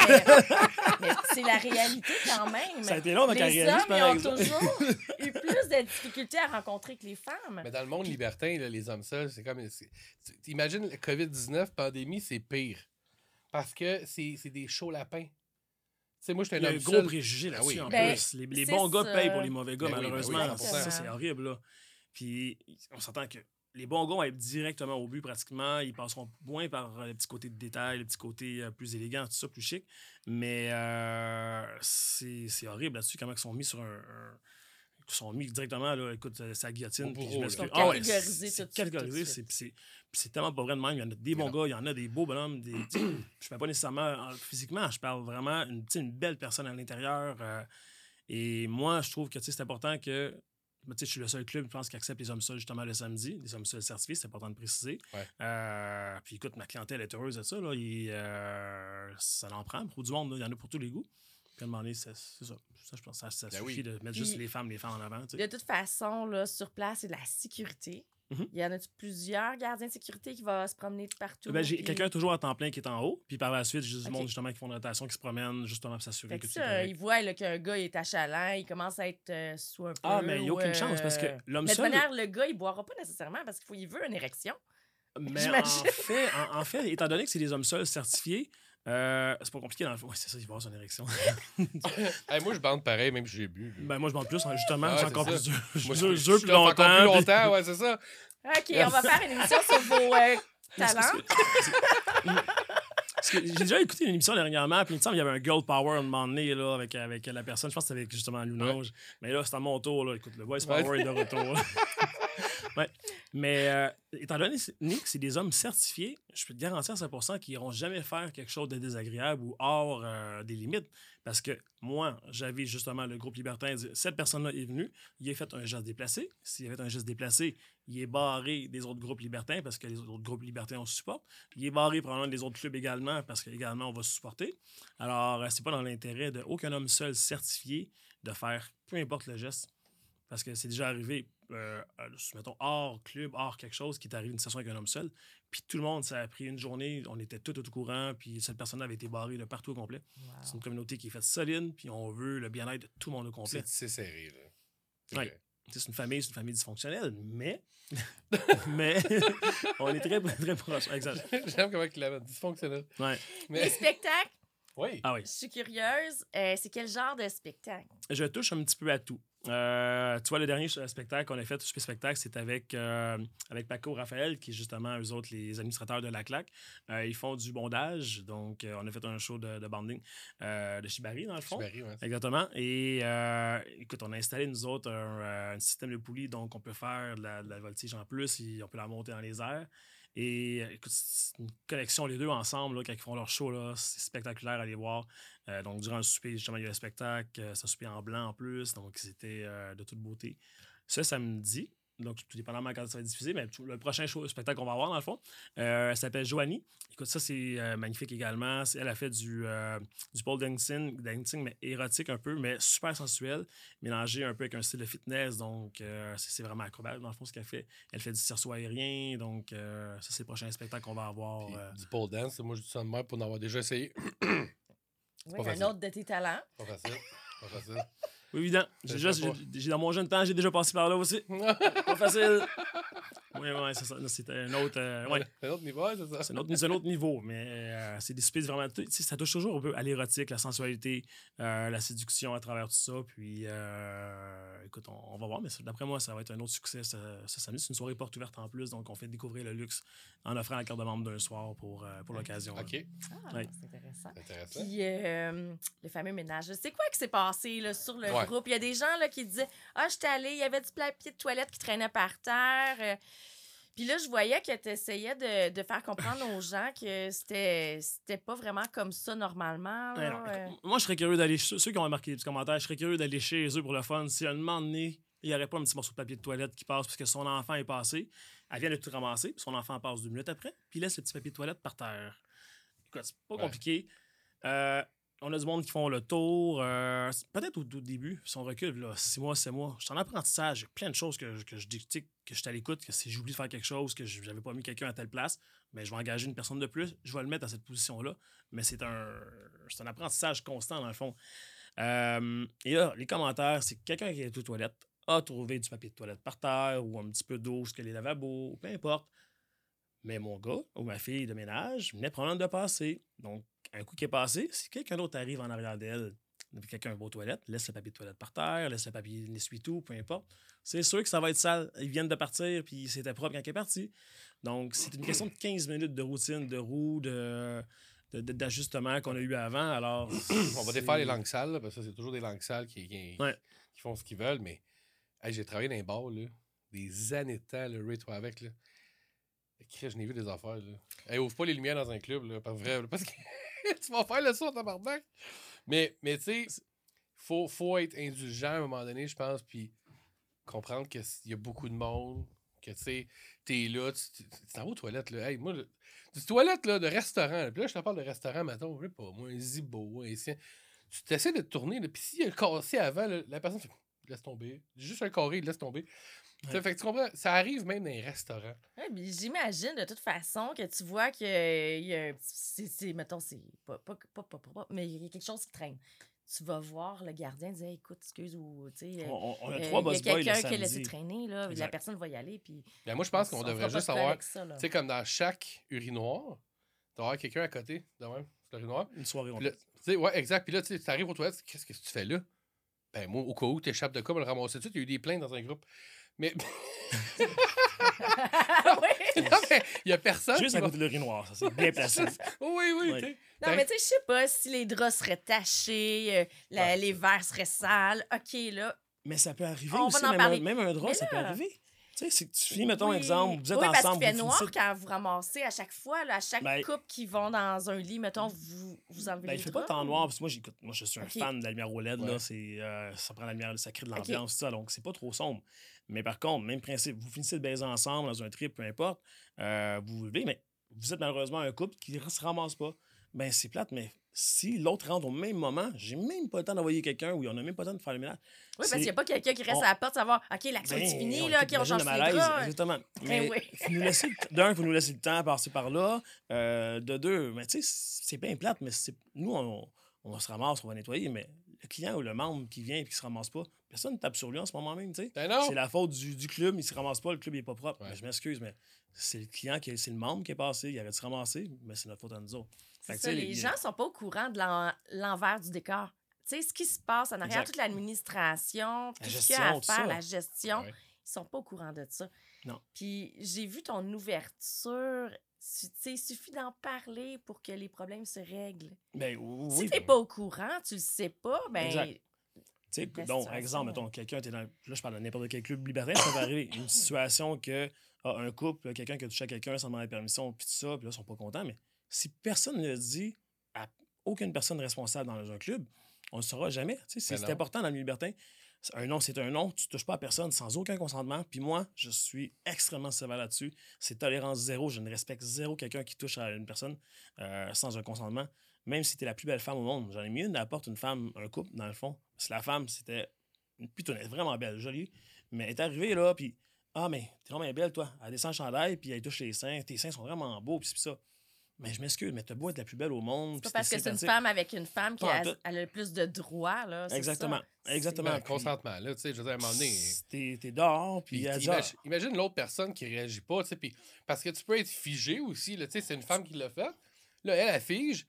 mais, mais c'est la réalité quand même. Ça a été long avant qu'elle les réalise, hommes, par ils ont exemple. toujours eu plus de difficultés à rencontrer que les femmes. Mais dans le monde libertin, là, les hommes seuls, c'est comme. T'imagines, le COVID-19, pandémie, c'est pire. Parce que c'est c'est des chauds lapins. Tu sais, moi, j'étais Il y un a un homme gros seul. préjugé là-dessus, oui. en Ben, plus. Les, les bons gars payent pour les mauvais gars, Ben oui, ben oui, malheureusement. ça, 100%. c'est horrible, là. Puis, on s'entend que les bons gars vont être directement au but, pratiquement. Ils passeront moins par euh, les petits côtés de détail, les petits côtés euh, plus élégants, tout ça, plus chic. Mais euh, c'est c'est horrible là-dessus, comment ils sont mis sur un... un- ils sont mis directement, là, écoute, sa guillotine. Puis je m'excuse. catégorisés c'est- c'est catégorisé, tellement pas vrai de même. Il y en a des bons gars, il y en a des beaux bonhommes. Des, je parle pas nécessairement physiquement, je parle vraiment une, une belle personne à l'intérieur. euh, et moi, je trouve que tu sais, c'est important que. Tu sais, Je suis le seul club, je pense, qui accepte les hommes seuls justement le samedi, les hommes seuls certifiés, c'est important de préciser. Ouais. Euh, puis écoute, ma clientèle est heureuse de ça. Là, et, euh, ça en prend pour du monde, là. il y en a pour tous les goûts. Puis à c'est ça. Ça, je pense que ça, ça Ben suffit oui. de mettre juste Puis- les femmes, les femmes en avant. tu sais. De toute façon, là, sur place, c'est de la sécurité. Mhm. Il y en a plusieurs gardiens de sécurité qui vont se promener de partout? Ben, puis- quelqu'un toujours à temps plein qui est en haut, puis par la suite, j'ai du Ok. monde justement qui font une rotation, qui se promènent justement pour s'assurer que ça, correct. ils voient qu'un gars est achalant, il commence à être euh, sous un peu. Ah, mais il n'y a aucune chance parce que euh, l'homme Mais de seul. manière, le gars, il boira pas nécessairement parce qu'il faut- il veut une érection. Mais en fait, en, en fait, étant donné que c'est des hommes seuls certifiés, euh, c'est pas compliqué dans le fond. Ouais, c'est ça, il va avoir son érection. Hey, moi, je bande pareil, même si j'ai bu. ben, moi, je monte plus, hein, justement, Ah, c'est encore ça. plus dur. Je Moi, je- je plus encore longtemps. plus puis- longtemps, ouais, c'est ça. OK, on va faire une émission sur vos euh, talents. que- Parce que j'ai déjà écouté une émission dernièrement, puis il me semble qu'il y avait un girl power à un moment donné là, avec, avec la personne. Je pense que c'était avec justement Lunage. Mais là, c'est à mon tour. Là. Écoute, le voice Ouais. power est de retour. ouais. Mais euh, étant donné que c'est des hommes certifiés, je peux te garantir à 100% qu'ils n'iront jamais faire quelque chose de désagréable ou hors euh, des limites. Parce que moi, j'avais justement le groupe libertin cette personne-là est venue, il a fait un geste déplacé. S'il a fait un geste déplacé, il est barré des autres groupes libertins parce que les autres groupes libertins on se supporte. Il est barré probablement des autres clubs également parce qu'également on va se supporter. Alors, euh, c'est pas dans l'intérêt d'aucun homme seul certifié de faire peu importe le geste. Parce que c'est déjà arrivé, euh, euh, mettons, hors club, hors quelque chose, qui est arrivé une session avec un homme seul. Puis tout le monde, ça a pris une journée, on était tout au courant, puis cette personne avait été barrée de partout au complet. C'est une communauté qui est faite solide, puis on veut le bien-être de tout le monde au complet. C'est serré, là. C'est Ouais. C'est une famille, c'est une famille dysfonctionnelle, mais. mais. on est très, très proches. Exact. J'aime comment il l'avait dysfonctionnel. Ouais. Les Mais, spectacles, oui. Ah oui. je suis curieuse. euh, c'est quel genre de spectacle? Je touche un petit peu à tout. Euh, tu vois, le dernier spectacle qu'on a fait, super spectacle, c'est avec, euh, avec Paco Raphaël, qui est justement, eux autres, les administrateurs de la claque. Euh, ils font du bondage. Donc, euh, on a fait un show de, de banding de Shibari, dans le fond. Barry, ouais. Exactement. Et écoute, on a installé, nous autres, un, un système de poulie. Donc, on peut faire de la, de la voltige en plus et on peut la monter dans les airs. Et euh, écoute, c'est une connexion, les deux ensemble, là, quand ils font leur show, là, c'est spectaculaire à les voir. Euh, donc, durant le souper, justement, il y a le spectacle. euh, c'est un souper en blanc en plus. Donc, c'était euh, de toute beauté. Ce samedi, Donc, tout dépendamment quand ça va être diffusé, mais tout- le prochain show, spectacle qu'on va avoir, dans le fond, euh, elle s'appelle Joanie. Écoute, ça, c'est euh, magnifique également. Elle a fait du, euh, du pole dancing, dancing, mais érotique un peu, mais super sensuel, mélangé un peu avec un style de fitness. Donc, euh, c'est vraiment acrobate, dans le fond, ce qu'elle fait. Elle fait du cerceau aérien. Donc, euh, ça, c'est le prochain spectacle qu'on va avoir. Puis euh, du pole dance, moi je dis ça de même pour en avoir déjà essayé. Oui, un facile. autre de tes talents. Pas facile. Pas facile. Oui, évident. J'ai dans mon jeune temps, j'ai déjà passé par là aussi. Pas facile. Oui, oui, c'est ça. C'était un autre. euh, ouais. C'est un autre niveau, c'est ça. C'est un autre, c'est un autre niveau, mais euh, c'est des speeds vraiment. tu sais, Ça touche toujours un peu à l'érotique, la sensualité, euh, la séduction à travers tout ça. Puis, euh, écoute, on, on va voir, mais d'après moi, ça va être un autre succès ce, ce samedi. C'est une soirée porte ouverte en plus, donc on fait découvrir le luxe en offrant la carte de membre d'un soir pour, euh, pour l'occasion. là. OK. Ah, Ouais. c'est intéressant. Intéressant. Puis euh, le fameux ménage. C'est quoi qui s'est passé là, sur le Ouais. groupe? Il y a des gens là, qui disaient Ah, j'étais allé, il y avait du papier de toilette qui traînait par terre. Puis là, je voyais que tu essayais de, de faire comprendre aux gens que c'était c'était pas vraiment comme ça normalement. Là, non, euh. Moi, je serais curieux d'aller. Ceux ceux qui ont remarqué les petits commentaires, je serais curieux d'aller chez eux pour le fun. Si à un moment donné, il n'y aurait pas un petit morceau de papier de toilette qui passe parce que son enfant est passé, elle vient de tout ramasser, puis son enfant passe deux minutes après, puis il laisse le petit papier de toilette par terre. Écoute, c'est pas Ouais. compliqué. Euh, on a du monde qui font le tour. euh, c'est Peut-être au début, si on recule, là, six mois, sept mois. Je suis en apprentissage. A plein de choses que, je- que je dis, que je suis à l'écoute, que si j'oublie de faire quelque chose, que je n'avais pas mis quelqu'un à telle place, mais je vais engager une personne de plus, je vais le mettre à cette position-là. Mais c'est un, c'est un apprentissage constant, dans le fond. Euh, et là, les commentaires, c'est que quelqu'un qui est aux toilettes a trouvé du papier de toilette par terre ou un petit peu d'eau, ce que les lavabos, peu importe. Mais mon gars ou ma fille de ménage venait prendre de passer. Donc, un coup qui est passé, si quelqu'un d'autre arrive en arrière d'elle, quelqu'un va aux toilettes, laisse le papier de toilette par terre, laisse le papier l'essuie-tout, peu importe, c'est sûr que ça va être sale. Ils viennent de partir, puis c'était propre quand il est parti. Donc, c'est une question de 15 minutes de routine, de roue, de, d'ajustement qu'on a eu avant. Alors, On va défaire les langues sales, là, parce que c'est toujours des langues sales qui, qui, Ouais. qui font ce qu'ils veulent, mais hey, j'ai travaillé dans les bars, là, des années de temps, le Ray, toi avec, là. Je n'ai vu des affaires, là. Hey, ouvre pas les lumières dans un club, là, pas vrai, parce que tu vas faire le son, tabarnak. Mais, mais tu sais, faut, faut être indulgent à un moment donné, je pense, puis comprendre qu'il y a beaucoup de monde, que tu sais, t'es là, tu t'en vas aux toilettes, là. Hey, moi, le- du toilette, là, de restaurant, là, puis là, je te parle de restaurant, mettons, je sais pas, moi, un zibo, un sien. Tu t'essaies de te tourner, là, puis s'il y a le cassé avant, là, la personne fait laisse tomber. Juste un carré, laisse tomber. Tu Ouais. Fait que tu comprends, ça arrive même dans les restaurants. Ouais, j'imagine de toute façon que tu vois qu'il y a un petit. c'est- c'est- mettons, c'est pas, pas, pas, pas, mais il y a quelque chose qui traîne. Tu vas voir le gardien dire écoute, excuse, ou tu sais. on, on- a euh, trois il y boss a boys quelqu'un qui a laissé traîner, là, la personne va y aller, puis. Ben, moi, je pense on qu'on devrait juste avoir, tu sais, comme dans chaque urinoir, d'avoir quelqu'un à côté, de même, l'urinoir. Une soirée, on tu sais, ouais, exact. Puis là, tu tu arrives aux toilettes, qu'est-ce que tu fais là? Ben, moi, au cas où tu échappes de quoi, me le ramasser tout de suite. Il y a eu des plaintes dans un groupe. Mais. Ah oui! non, mais il y a personne. Juste à va- côté de l'urinoir, ça, c'est bien placé. Oui, oui, Ouais. Non, mais tu sais, je sais pas si les draps seraient tachés, euh, la- Ouais, les verres seraient sales. OK, là. Mais ça peut arriver On aussi, va en même, parler. un, même un drap, Mais ça peut là- arriver. Tu sais, c'est que tu finis, mettons, Oui. exemple, vous êtes oui, parce ensemble, qu'il fait vous noir finissez- quand vous ramassez à chaque fois, là, à chaque Ben- couple qui vont dans un lit, mettons, vous, vous enlevez Ben, les il fait pas draps, tant noir, parce que moi, j'écoute, moi, je suis un Ok. fan de la lumière OLED, Ouais. c'est, euh, ça prend la lumière, ça crée de l'ambiance, ça, donc c'est pas trop sombre. Mais par contre, même principe, vous finissez de baiser ensemble dans un trip, peu importe, euh, vous vous levez, mais vous êtes malheureusement un couple qui ne se ramasse pas. Ben, c'est plate, mais si l'autre rentre au même moment, j'ai même pas le temps d'envoyer quelqu'un ou on n'a même pas le temps de faire le ménage. Oui, parce qu'il n'y a pas quelqu'un qui reste on- à la porte, savoir, OK, l'action est Ben, finie, on- là, OK, on change le les draps. Exactement. Mais oui. faut nous laisser, d'un, il faut nous laisser le temps à passer par là. Euh, de deux, mais tu sais, c'est bien plate, mais c'est- nous, on, on se ramasse, on va nettoyer, mais le client ou le membre qui vient et qui se ramasse pas, personne ne tape sur lui en ce moment même, tu sais. Ben. C'est la faute du, du club, il se ramasse pas, le club il est pas propre. Ouais. Mais je m'excuse, mais c'est le client, qui, c'est le membre qui est passé, il aurait dû se ramasser, mais c'est notre faute à nous autres. Fait ça, tu les il- gens sont pas au courant de l'en- l'envers du décor. Tu sais, ce qui se passe en arrière, Exact. toute l'administration, tout ce qu'il y a à faire, la gestion, Ouais. ils sont pas au courant de ça. Non. Puis j'ai vu ton ouverture. Tu sais, il suffit d'en parler pour que les problèmes se règlent. Ben, oui, Si oui, t'es pas au courant, tu le sais pas, ben Exact. Sais, donc, exemple, mettons, quelqu'un, t'es dans, là, je parle de n'importe quel club libertin, ça peut arriver. Une situation que, ah, un couple, quelqu'un qui a touché à quelqu'un sans demander la permission, puis tout ça, puis là, ils sont pas contents, mais si personne ne le dit à aucune personne responsable dans un club, on ne le saura jamais. Tu sais, C'est Ben important dans le milieu libertin. un non, c'est un non. Tu touches pas à personne sans aucun consentement. Puis moi, je suis extrêmement sévère là-dessus. C'est tolérance zéro. Je ne respecte zéro quelqu'un qui touche à une personne euh, sans un consentement. Même si tu es la plus belle femme au monde. J'en ai mis une apporte une femme, un couple, dans le fond. Parce que la femme, c'était une pitonnette, vraiment belle, jolie. Mais elle est arrivée là, puis Ah, mais t'es vraiment belle, toi. Elle descend le chandail, puis elle touche les seins. Tes seins sont vraiment beaux, puis c'est ça. Mais je m'excuse, mais t'as beau être la plus belle au monde. C'est pas parce t'es que c'est une femme avec une femme qui a, elle le plus de droits. Là, Exactement. ça. Exactement. Ben, puis- consentement, là, tu sais, je veux dire, à un moment donné. T'es t'es dehors, puis Puis elle dit, imagine, imagine l'autre personne qui réagit pas, tu sais, puis parce que tu peux être figé aussi, là, tu sais, c'est une femme qui l'a fait. Là, elle, elle fige,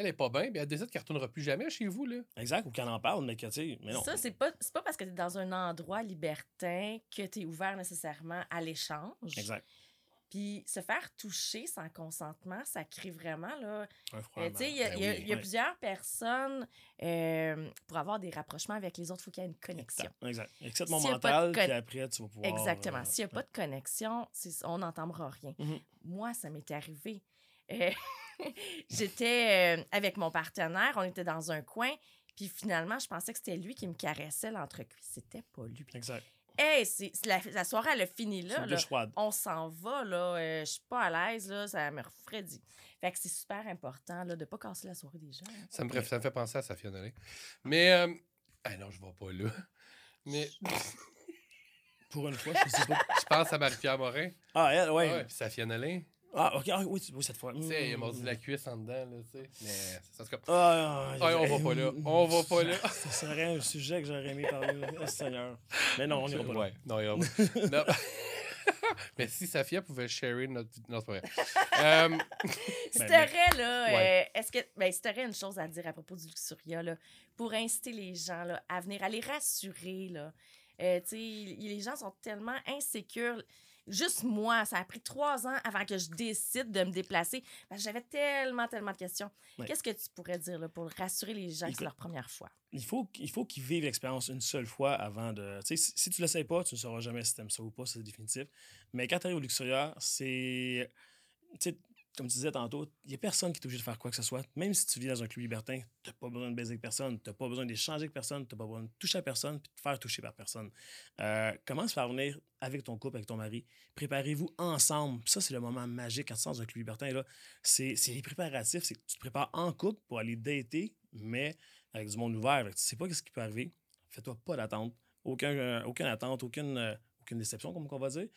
elle est pas bien, puis elle décide qu'elle retournera plus jamais chez vous, là. exact, ou qu'elle en parle, mais que, tu sais, mais non. Ça, c'est pas, c'est pas parce que tu es dans un endroit libertin que tu es ouvert nécessairement à l'échange. Exact. Puis se faire toucher sans consentement, ça crée vraiment, là. Un euh, froid. tu sais, il y a, Ben il y a- oui, il y a ouais. plusieurs personnes, euh, pour avoir des rapprochements avec les autres, il faut qu'il y ait une connexion. Exact. Pas de mental, con- puis après, tu vas pouvoir. Exactement. euh, S'il n'y a pas de connexion, on n'entendra rien. Mhm. Moi, ça m'est arrivé. J'étais euh, avec mon partenaire, on était dans un coin, puis finalement, je pensais que c'était lui qui me caressait l'entrecuisse. C'était pas lui. Exact. Hey, c'est, la, la soirée, elle a fini là. là. On s'en va, là. euh, je suis pas à l'aise, là. Ça me refroidit. Fait que c'est super important, là, de pas casser la soirée des gens. hein. Ça me, ça me fait penser à Safia Nolin. Mais, euh... ah non, je vais pas là. Mais Pour une fois, je sais pas. je pense à Marie-Pierre Morin. Ah, elle, ouais. Ah ouais, puis Safia Nolin. Ah, ok. Ah, oui, oui, cette fois. Tu sais, il a Mm. mordu la cuisse en dedans, là, tu sais. Mais ça se comme. Ah, Ah, on va pas là. On va pas là. Ça serait un sujet que j'aurais aimé parler. Oh, Seigneur. Mais non, on ira pas là. Ouais, non, il y aura pas. Non. Mais si Safia pouvait share notre. Non, c'est pas vrai. Euh, Si Ben, t'aurais, là, Ouais. euh, est-ce que, ben, si t'aurais une chose à dire à propos du Luxuria, là, pour inciter les gens, là, à venir, à les rassurer, là. Euh, tu sais, les gens sont tellement insécures. Juste moi, ça a pris trois ans avant que je décide de me déplacer parce que j'avais tellement, tellement de questions. Ouais. Qu'est-ce que tu pourrais dire là, pour rassurer les gens que c'est Écoute, leur première fois? il faut, il faut qu'ils vivent l'expérience une seule fois avant de. Sais, si, si tu ne l'essayes pas, tu ne sauras jamais si tu aimes ça ou pas, c'est définitif. Mais quand tu arrives au Luxuria, c'est. Sais, comme tu disais tantôt, il n'y a personne qui est obligé de faire quoi que ce soit. Même si tu vis dans un club libertin, tu n'as pas besoin de baiser avec personne, tu n'as pas besoin d'échanger avec personne, tu n'as pas besoin de toucher à personne puis de te faire toucher par personne. Euh, commence par venir avec ton couple, avec ton mari? Préparez-vous ensemble. Ça, c'est le moment magique quand tu sors dans un club libertin. C'est les préparatifs. C'est que tu te prépares en couple pour aller dater, mais avec du monde ouvert. Tu sais pas ce qui peut arriver. Fais-toi pas d'attente. Aucun, euh, aucune attente, aucune, euh, aucune déception, comme on va dire.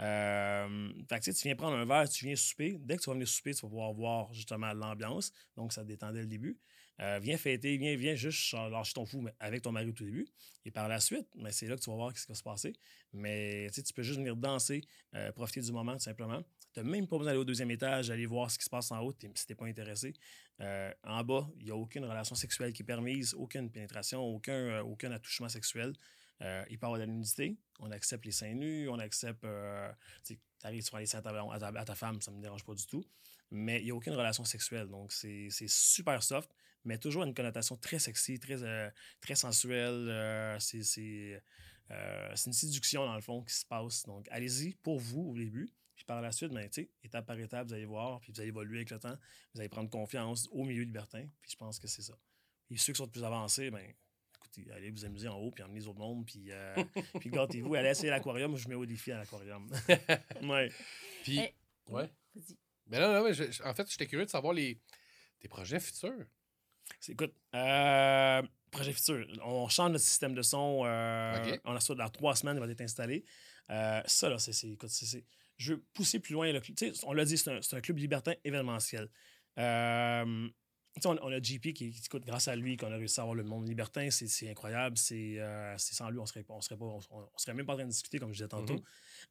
Euh, fait que, tu tu viens prendre un verre, tu viens souper. Dès que tu vas venir souper, tu vas pouvoir voir justement l'ambiance. Donc, ça te détend dès le début. Euh, viens fêter, viens, viens juste lâcher ton fou mais avec ton mari au tout début. Et par la suite, ben, c'est là que tu vas voir ce qui va se passer. Mais tu peux juste venir danser, euh, profiter du moment tout simplement. Tu n'as même pas besoin d'aller au deuxième étage, aller voir ce qui se passe en haut si tu pas intéressé. En bas, il n'y a aucune relation sexuelle qui est permise, aucune pénétration, aucun, aucun attouchement sexuel. Euh, il avoir de la nudité. On accepte les seins nus, on accepte. Euh, tu arrives, tu vas aller à ta, femme, ça ne me dérange pas du tout. Mais il n'y a aucune relation sexuelle. Donc, c'est super soft, mais toujours une connotation très sexy, très, euh, très sensuelle. euh, c'est une séduction, dans le fond, qui se passe. Donc, allez-y pour vous au début. Puis par la suite, ben, étape par étape, vous allez voir, puis vous allez évoluer avec le temps. Vous allez prendre confiance au milieu libertin. Puis je pense que c'est ça. Et ceux qui sont plus avancés, ben, écoutez, allez vous amuser en haut, puis emmenez les autres mondes, puis, euh, puis gâtez-vous. Allez essayer l'aquarium. Je mets au défi à l'aquarium. ouais. Puis, Eh, ouais. Vas-y. Mais là, là, mais je- je- en fait, j'étais curieux de savoir les, tes projets futurs. C'est- Écoute, euh, projet futur. On change notre système de son. euh. On a ça dans trois semaines, il va être installé. Euh, ça, là, c'est. c'est- Écoute, c'est- c'est- je veux pousser plus loin. Le, cl- tu sais, on l'a dit, c'est un, c'est un club libertin événementiel. Euh, on, on a JP qui, qui écoute grâce à lui qu'on a réussi à avoir le monde libertin. C'est c'est incroyable. C'est euh, c'est sans lui, on serait, pas- on serait pas, on, on serait même pas en train de discuter, comme je disais tantôt. Mhm.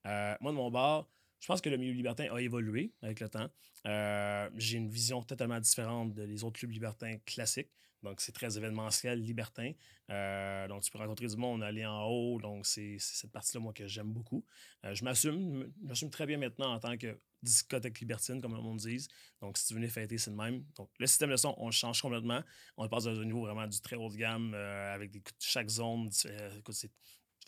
Euh, moi, de mon bord, je pense que le milieu libertin a évolué avec le temps. Euh, J'ai une vision totalement différente des autres clubs libertins classiques. Donc, c'est très événementiel, libertin. Euh, donc, tu peux rencontrer du monde, aller en haut. Donc, c'est cette partie-là, moi, que j'aime beaucoup. Euh, je m'assume, m'assume très bien maintenant en tant que discothèque libertine, comme le monde dit. Donc, si tu venais fêter, c'est le même. Donc, le système de son, on change complètement. On passe dans un niveau vraiment du très haut de gamme avec des, chaque zone. écoute, c'est-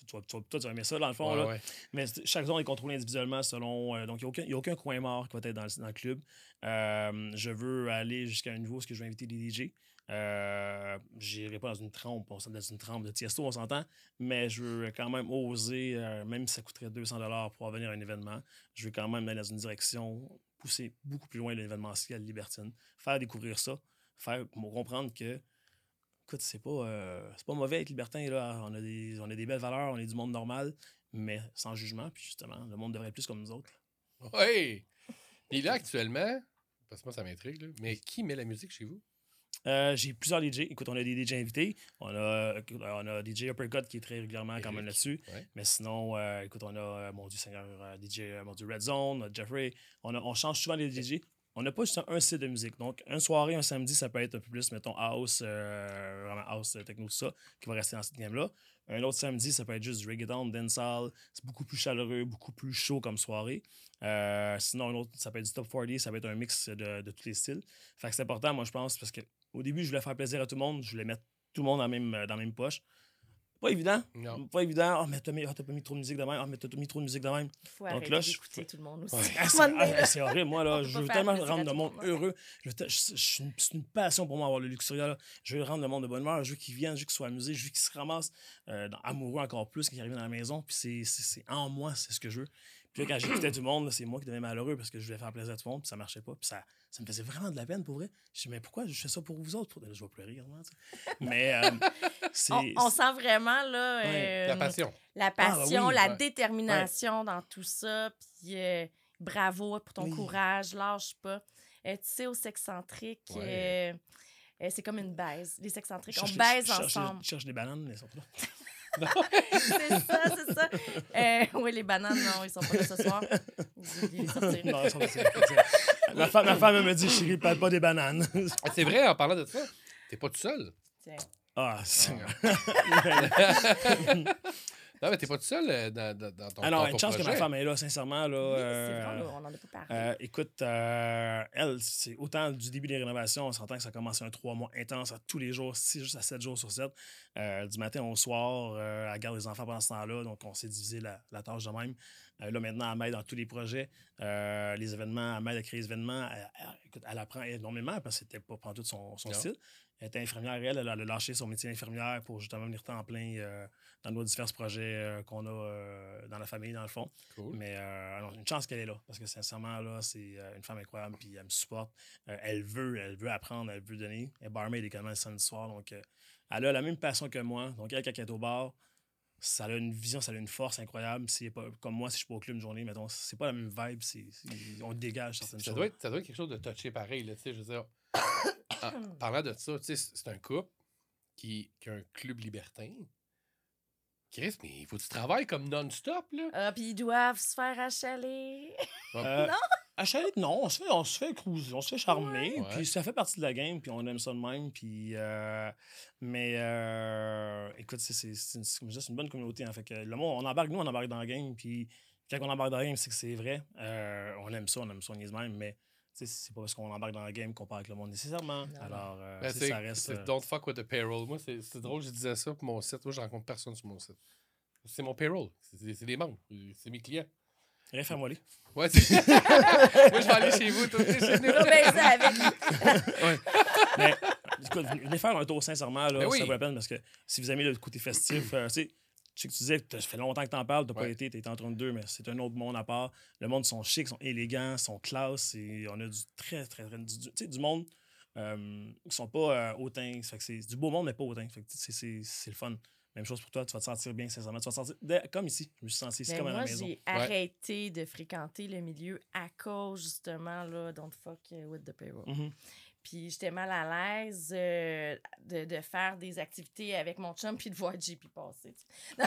tu vas- toi, tu vas aimer ça, dans le fond. Ouais, là. ouais. Mais chaque zone est contrôlée individuellement selon. euh, donc, il n'y a, aucun- y a aucun coin mort qui va être dans le, dans le club. Euh, je veux aller jusqu'à un niveau où je vais inviter des DJ. Euh, J'irai pas dans une trompe, on dans une trompe de Tiesto, on s'entend, mais je veux quand même oser, euh, même si ça coûterait 200 pour venir à un événement, je veux quand même aller dans une direction, pousser beaucoup plus loin l'événementiel libertine, faire découvrir ça, faire comprendre que écoute, c'est pas, euh, c'est pas mauvais être libertin. Là. On, a des, on a des belles valeurs, on est du monde normal, mais sans jugement. Puis justement, le monde devrait être plus comme nous autres. Oui! Puis là, actuellement, parce que moi, ça m'intrigue, là, mais qui met la musique chez vous? Euh, j'ai plusieurs DJ. Écoute, on a des DJ invités. On a, on a DJ Uppercut qui est très régulièrement quand même là-dessus. ouais. Mais sinon, euh, écoute, on a, mon Dieu Seigneur, DJ, mon Dieu Red Zone, Jeffrey. On, a- on change souvent les DJ. On n'a pas juste un, style de musique. Donc, une soirée, un samedi, ça peut être un peu plus, mettons, house, euh, vraiment house, euh, techno, tout ça, qui va rester dans cette gamme-là. Un autre samedi, ça peut être juste reggaeton, dancehall. C'est beaucoup plus chaleureux, beaucoup plus chaud comme soirée. Euh, sinon, un autre, ça peut être du top 40, ça va être un mix de, de tous les styles. Fait que c'est important, moi, je pense, parce que au début, je voulais faire plaisir à tout le monde. Je voulais mettre tout le monde dans même, dans la même poche. Pas évident. Non. Pas évident. Oh, mais t'as mis, t'as pas mis trop de musique de même. Ah, mais t'as mis trop de musique de même. Faut Donc arrêter là, je- tout le monde aussi. Ouais. Ah, c'est ah, horrible, moi, là. Je veux tellement rendre le monde heureux. Je veux te- je- je- C'est une, passion pour moi avoir le Luxuria. là. Je veux rendre le monde de bonne humeur. Je veux qu'ils viennent, je veux qu'ils soient amusés. Je veux qu'ils se ramassent euh, dans- amoureux encore plus quand ils arrivent dans la maison. Puis c'est en moi, c'est ce que je veux. Puis là, quand j'écoutais tout le monde, c'est moi qui devenais malheureux parce que je voulais faire plaisir à tout le monde. Puis ça marchait pas. Puis ça, ça me faisait vraiment de la peine pour vrai. Je me mais pourquoi je fais ça pour vous autres? Là, je vais pleurer, vraiment. Mais euh, c'est. on, on sent vraiment là, Ouais, euh, La passion. la Ah, bah passion, oui, la ouais. détermination dans tout ça. Puis euh, bravo pour ton Oui. courage, lâche pas. Euh, tu sais, aux euh, euh, c'est comme une baise. Les sexcentriques, on baise ensemble. Je cherche des bananes, mais elles sont là. c'est ça, c'est ça. Euh, oui, les bananes, non, ils sont pas là ce soir. Non, sont ma, femme, ma femme elle me dit, chérie, parle pas des bananes. Ah, C'est vrai, en parlant de ça, t'es pas tout seul. Tiens. ah, c'est. Non, mais t'es pas tout seul euh, dans, dans, dans ton Alors, dans ton une chance que ma femme est là, sincèrement. Là, Oui, c'est euh, vrai, on en a pas parlé. euh, écoute, euh, elle, c'est autant du début des rénovations, on s'entend que ça a commencé un trois mois intense à tous les jours, 6 juste à 7 jours sur 7. Euh, du matin au soir, euh, elle garde les enfants pendant ce temps-là, donc on s'est divisé la, la tâche de même. Euh, là, maintenant, elle m'aide dans tous les projets, euh, les événements, elle m'aide à créer les événements. Elle, elle- écoute, elle apprend énormément parce que c'était pas prendre tout son, style. Elle était infirmière, elle, elle a lâché son métier d'infirmière pour justement venir temps plein euh, dans nos divers projets euh, qu'on a euh, dans la famille, dans le fond. Cool. Mais alors, une chance qu'elle est là, parce que sincèrement, là, c'est une femme incroyable, puis elle me supporte. Elle veut, elle veut apprendre, elle veut donner. Elle est barmaid également le samedi soir, donc elle a la même passion que moi. Donc, elle, quand elle est au bar, ça a une vision, ça a une force incroyable. C'est pas comme moi, si je suis pas au club une journée, mettons, c'est pas la même vibe, c'est, on dégage certaines Ça choses. doit, être, ça doit être quelque chose de touché pareil, là, tu sais, je veux dire. En parlant de ça, tu sais, c'est un couple qui, qui a un club libertin. Chris, mais il faut que tu travailles comme non-stop, là. Ah, puis ils doivent se faire achaler. Euh, Non? à Chalet, non, on se fait, on se fait cruiser, on se fait charmer, puis ça fait partie de la game, puis on aime ça de même, puis... euh, mais, euh, écoute, c'est une, comme je dis, c'est une bonne communauté, en fait que le monde, on embarque, nous, on embarque dans la game, puis quand on embarque dans la game, c'est que c'est vrai, Euh, on aime ça, on aime ça, on même, mais c'est pas parce qu'on embarque dans la game qu'on parle avec le monde nécessairement, Non. alors euh, Ben, ça reste... c'est euh, Don't fuck with the payroll. Moi, c'est drôle, je disais ça pour mon site. Moi, je rencontre personne sur mon site. C'est mon payroll. C'est des membres. C'est mes clients. Rien faire moller. Ouais, c'est- Moi, je vais aller chez vous. Toi, chez nous. Avec. Mais écoute, venez faire un tour sincèrement, là, Ben oui. ça vaut la peine parce que si vous aimez le côté festif, euh, tu sais, je sais que tu disais que ça fait longtemps que tu en parles, tu n'as pas Ouais. été, tu étais en 32, mais c'est un autre monde à part. Le monde sont chics, sont élégants, sont classe, et on a du très, très, très. Du, tu sais, du monde euh, qui sont pas euh, hautains. Ça fait que c'est du beau monde, mais pas hautain. Fait que c'est- c'est c'est le fun. Même chose pour toi, tu vas te sentir bien, sincèrement. Tu vas te sentir comme ici. Je me suis senti ici Mais comme à moi, la maison. j'ai arrêté de fréquenter le milieu à cause, justement, là, don't fuck with the payroll. Mhm. Puis j'étais mal à l'aise euh, de, de faire des activités avec mon chum puis de voir JP passer. Ouais,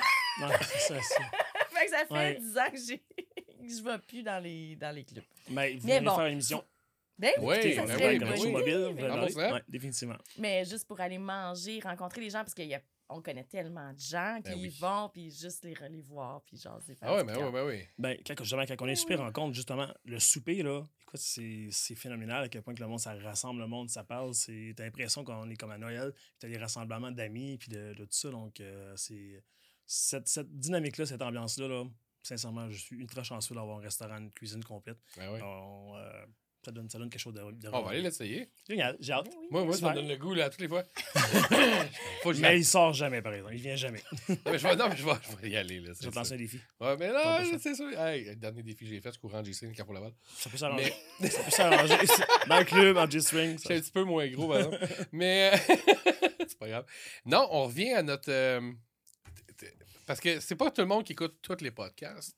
c'est ça, c'est- fait que ça fait Ouais. 10 ans que, j'ai- que je vais plus dans les, dans les clubs. Mais vous Mais venez bon. faire une émission. Ben Ouais, écoutez, ça ben serait oui, une ben bonne oui. mobile, Ah, bon, allez- c'est vrai? ouais, définitivement. Mais juste pour aller manger, rencontrer les gens, parce qu'on connaît tellement de gens qui Ben y oui. vont, puis juste les, les voir, puis jaser. faire Ah mais camp. ouais, ben oui. Ben, quand, justement, quand on est super rencontre, justement, le souper, là, écoute, c'est phénoménal à quel point que le monde, ça rassemble le monde, ça parle. c'est- T'as l'impression qu'on est comme à Noël, puis t'as des rassemblements d'amis, puis de, de tout ça. Donc, euh, c'est cette, cette dynamique-là, cette ambiance-là, là, sincèrement, je suis ultra chanceux d'avoir un restaurant, une cuisine complète. Ben oui. On, euh, Ça donne, ça donne quelque chose de. de On va aller l'essayer. Génial, j'ai hâte. Oui, oui. Moi, moi, ça me donne le goût, là, toutes les fois. Faut que je Mais il sort jamais, par exemple. Il vient jamais. Non, mais je vais, non, mais je vais, je vais y aller, là. Je c'est vais te lancer un défi. Ouais, mais là, c'est sûr. Hey, le dernier défi que j'ai fait, c'est courant JC, le Carrefour Laval. Ça peut s'arranger. Mais Ça peut s'arranger. Dans le club, en G-string. je suis un petit peu moins gros, par exemple. Mais c'est pas grave. Non, on revient à notre. euh, Parce que c'est pas tout le monde qui écoute tous les podcasts,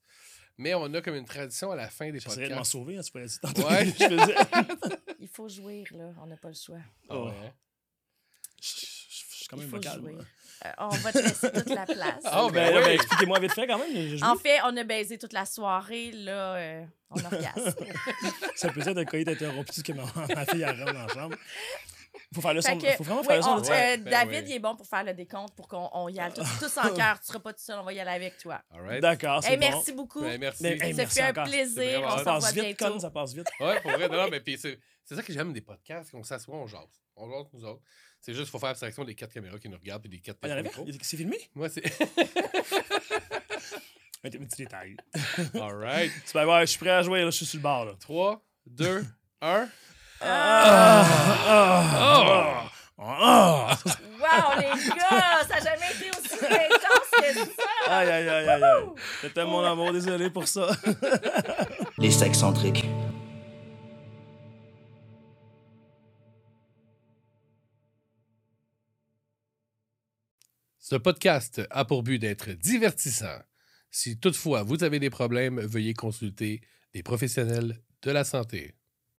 mais on a comme une tradition à la fin des J'essaierais de m'en podcasts. sauver, hein, tu pourrais dire tantôt. Ouais. je faisais. Il faut jouir, là. On n'a pas le choix. Ah ouais? Je je- je suis quand même vocal. Euh, on va te laisser toute la place. Ah, Ben, là, oui. ben, expliquez-moi vite fait quand même. En fait, on a baisé toute la soirée, là, euh, on orgasme. Ça peut être un coït interrompu que ma, ma fille rentre dans la chambre. Faut faire le son. Que, Faut vraiment oui, faire le son on- de euh, ben David, oui. il est bon pour faire le décompte pour qu'on on y aille tous, tous en cœur. Tu seras pas tout seul, on va y aller avec toi. Right. D'accord, c'est Hey, bon. merci beaucoup. Ben, merci. Mais, hey, Ça merci fait un encore. Plaisir. On Ça s'en vite, bientôt. con, ça passe vite. Ouais, pour vrai. Non, mais puis c'est c'est ça que j'aime des podcasts, qu'on s'assoit, on jase. On jase, nous autres. C'est juste qu'il faut faire abstraction des quatre caméras qui nous regardent et des quatre Ah, il y en avait? micros. Il- C'est filmé? Moi, c'est. Un petit détail. All right. C'est pas grave, je suis prêt à jouer, là, je suis sur le bord. Là. 3, 2, 1. Ah! Ah! Wow, les gars, ça n'a jamais été aussi intense que ça. Aïe, aïe, aïe, aïe, aïe. T'aime, mon amour, désolé pour ça. Les sexcentriques. Ce podcast a pour but d'être divertissant. Si toutefois vous avez des problèmes, veuillez consulter des professionnels de la santé.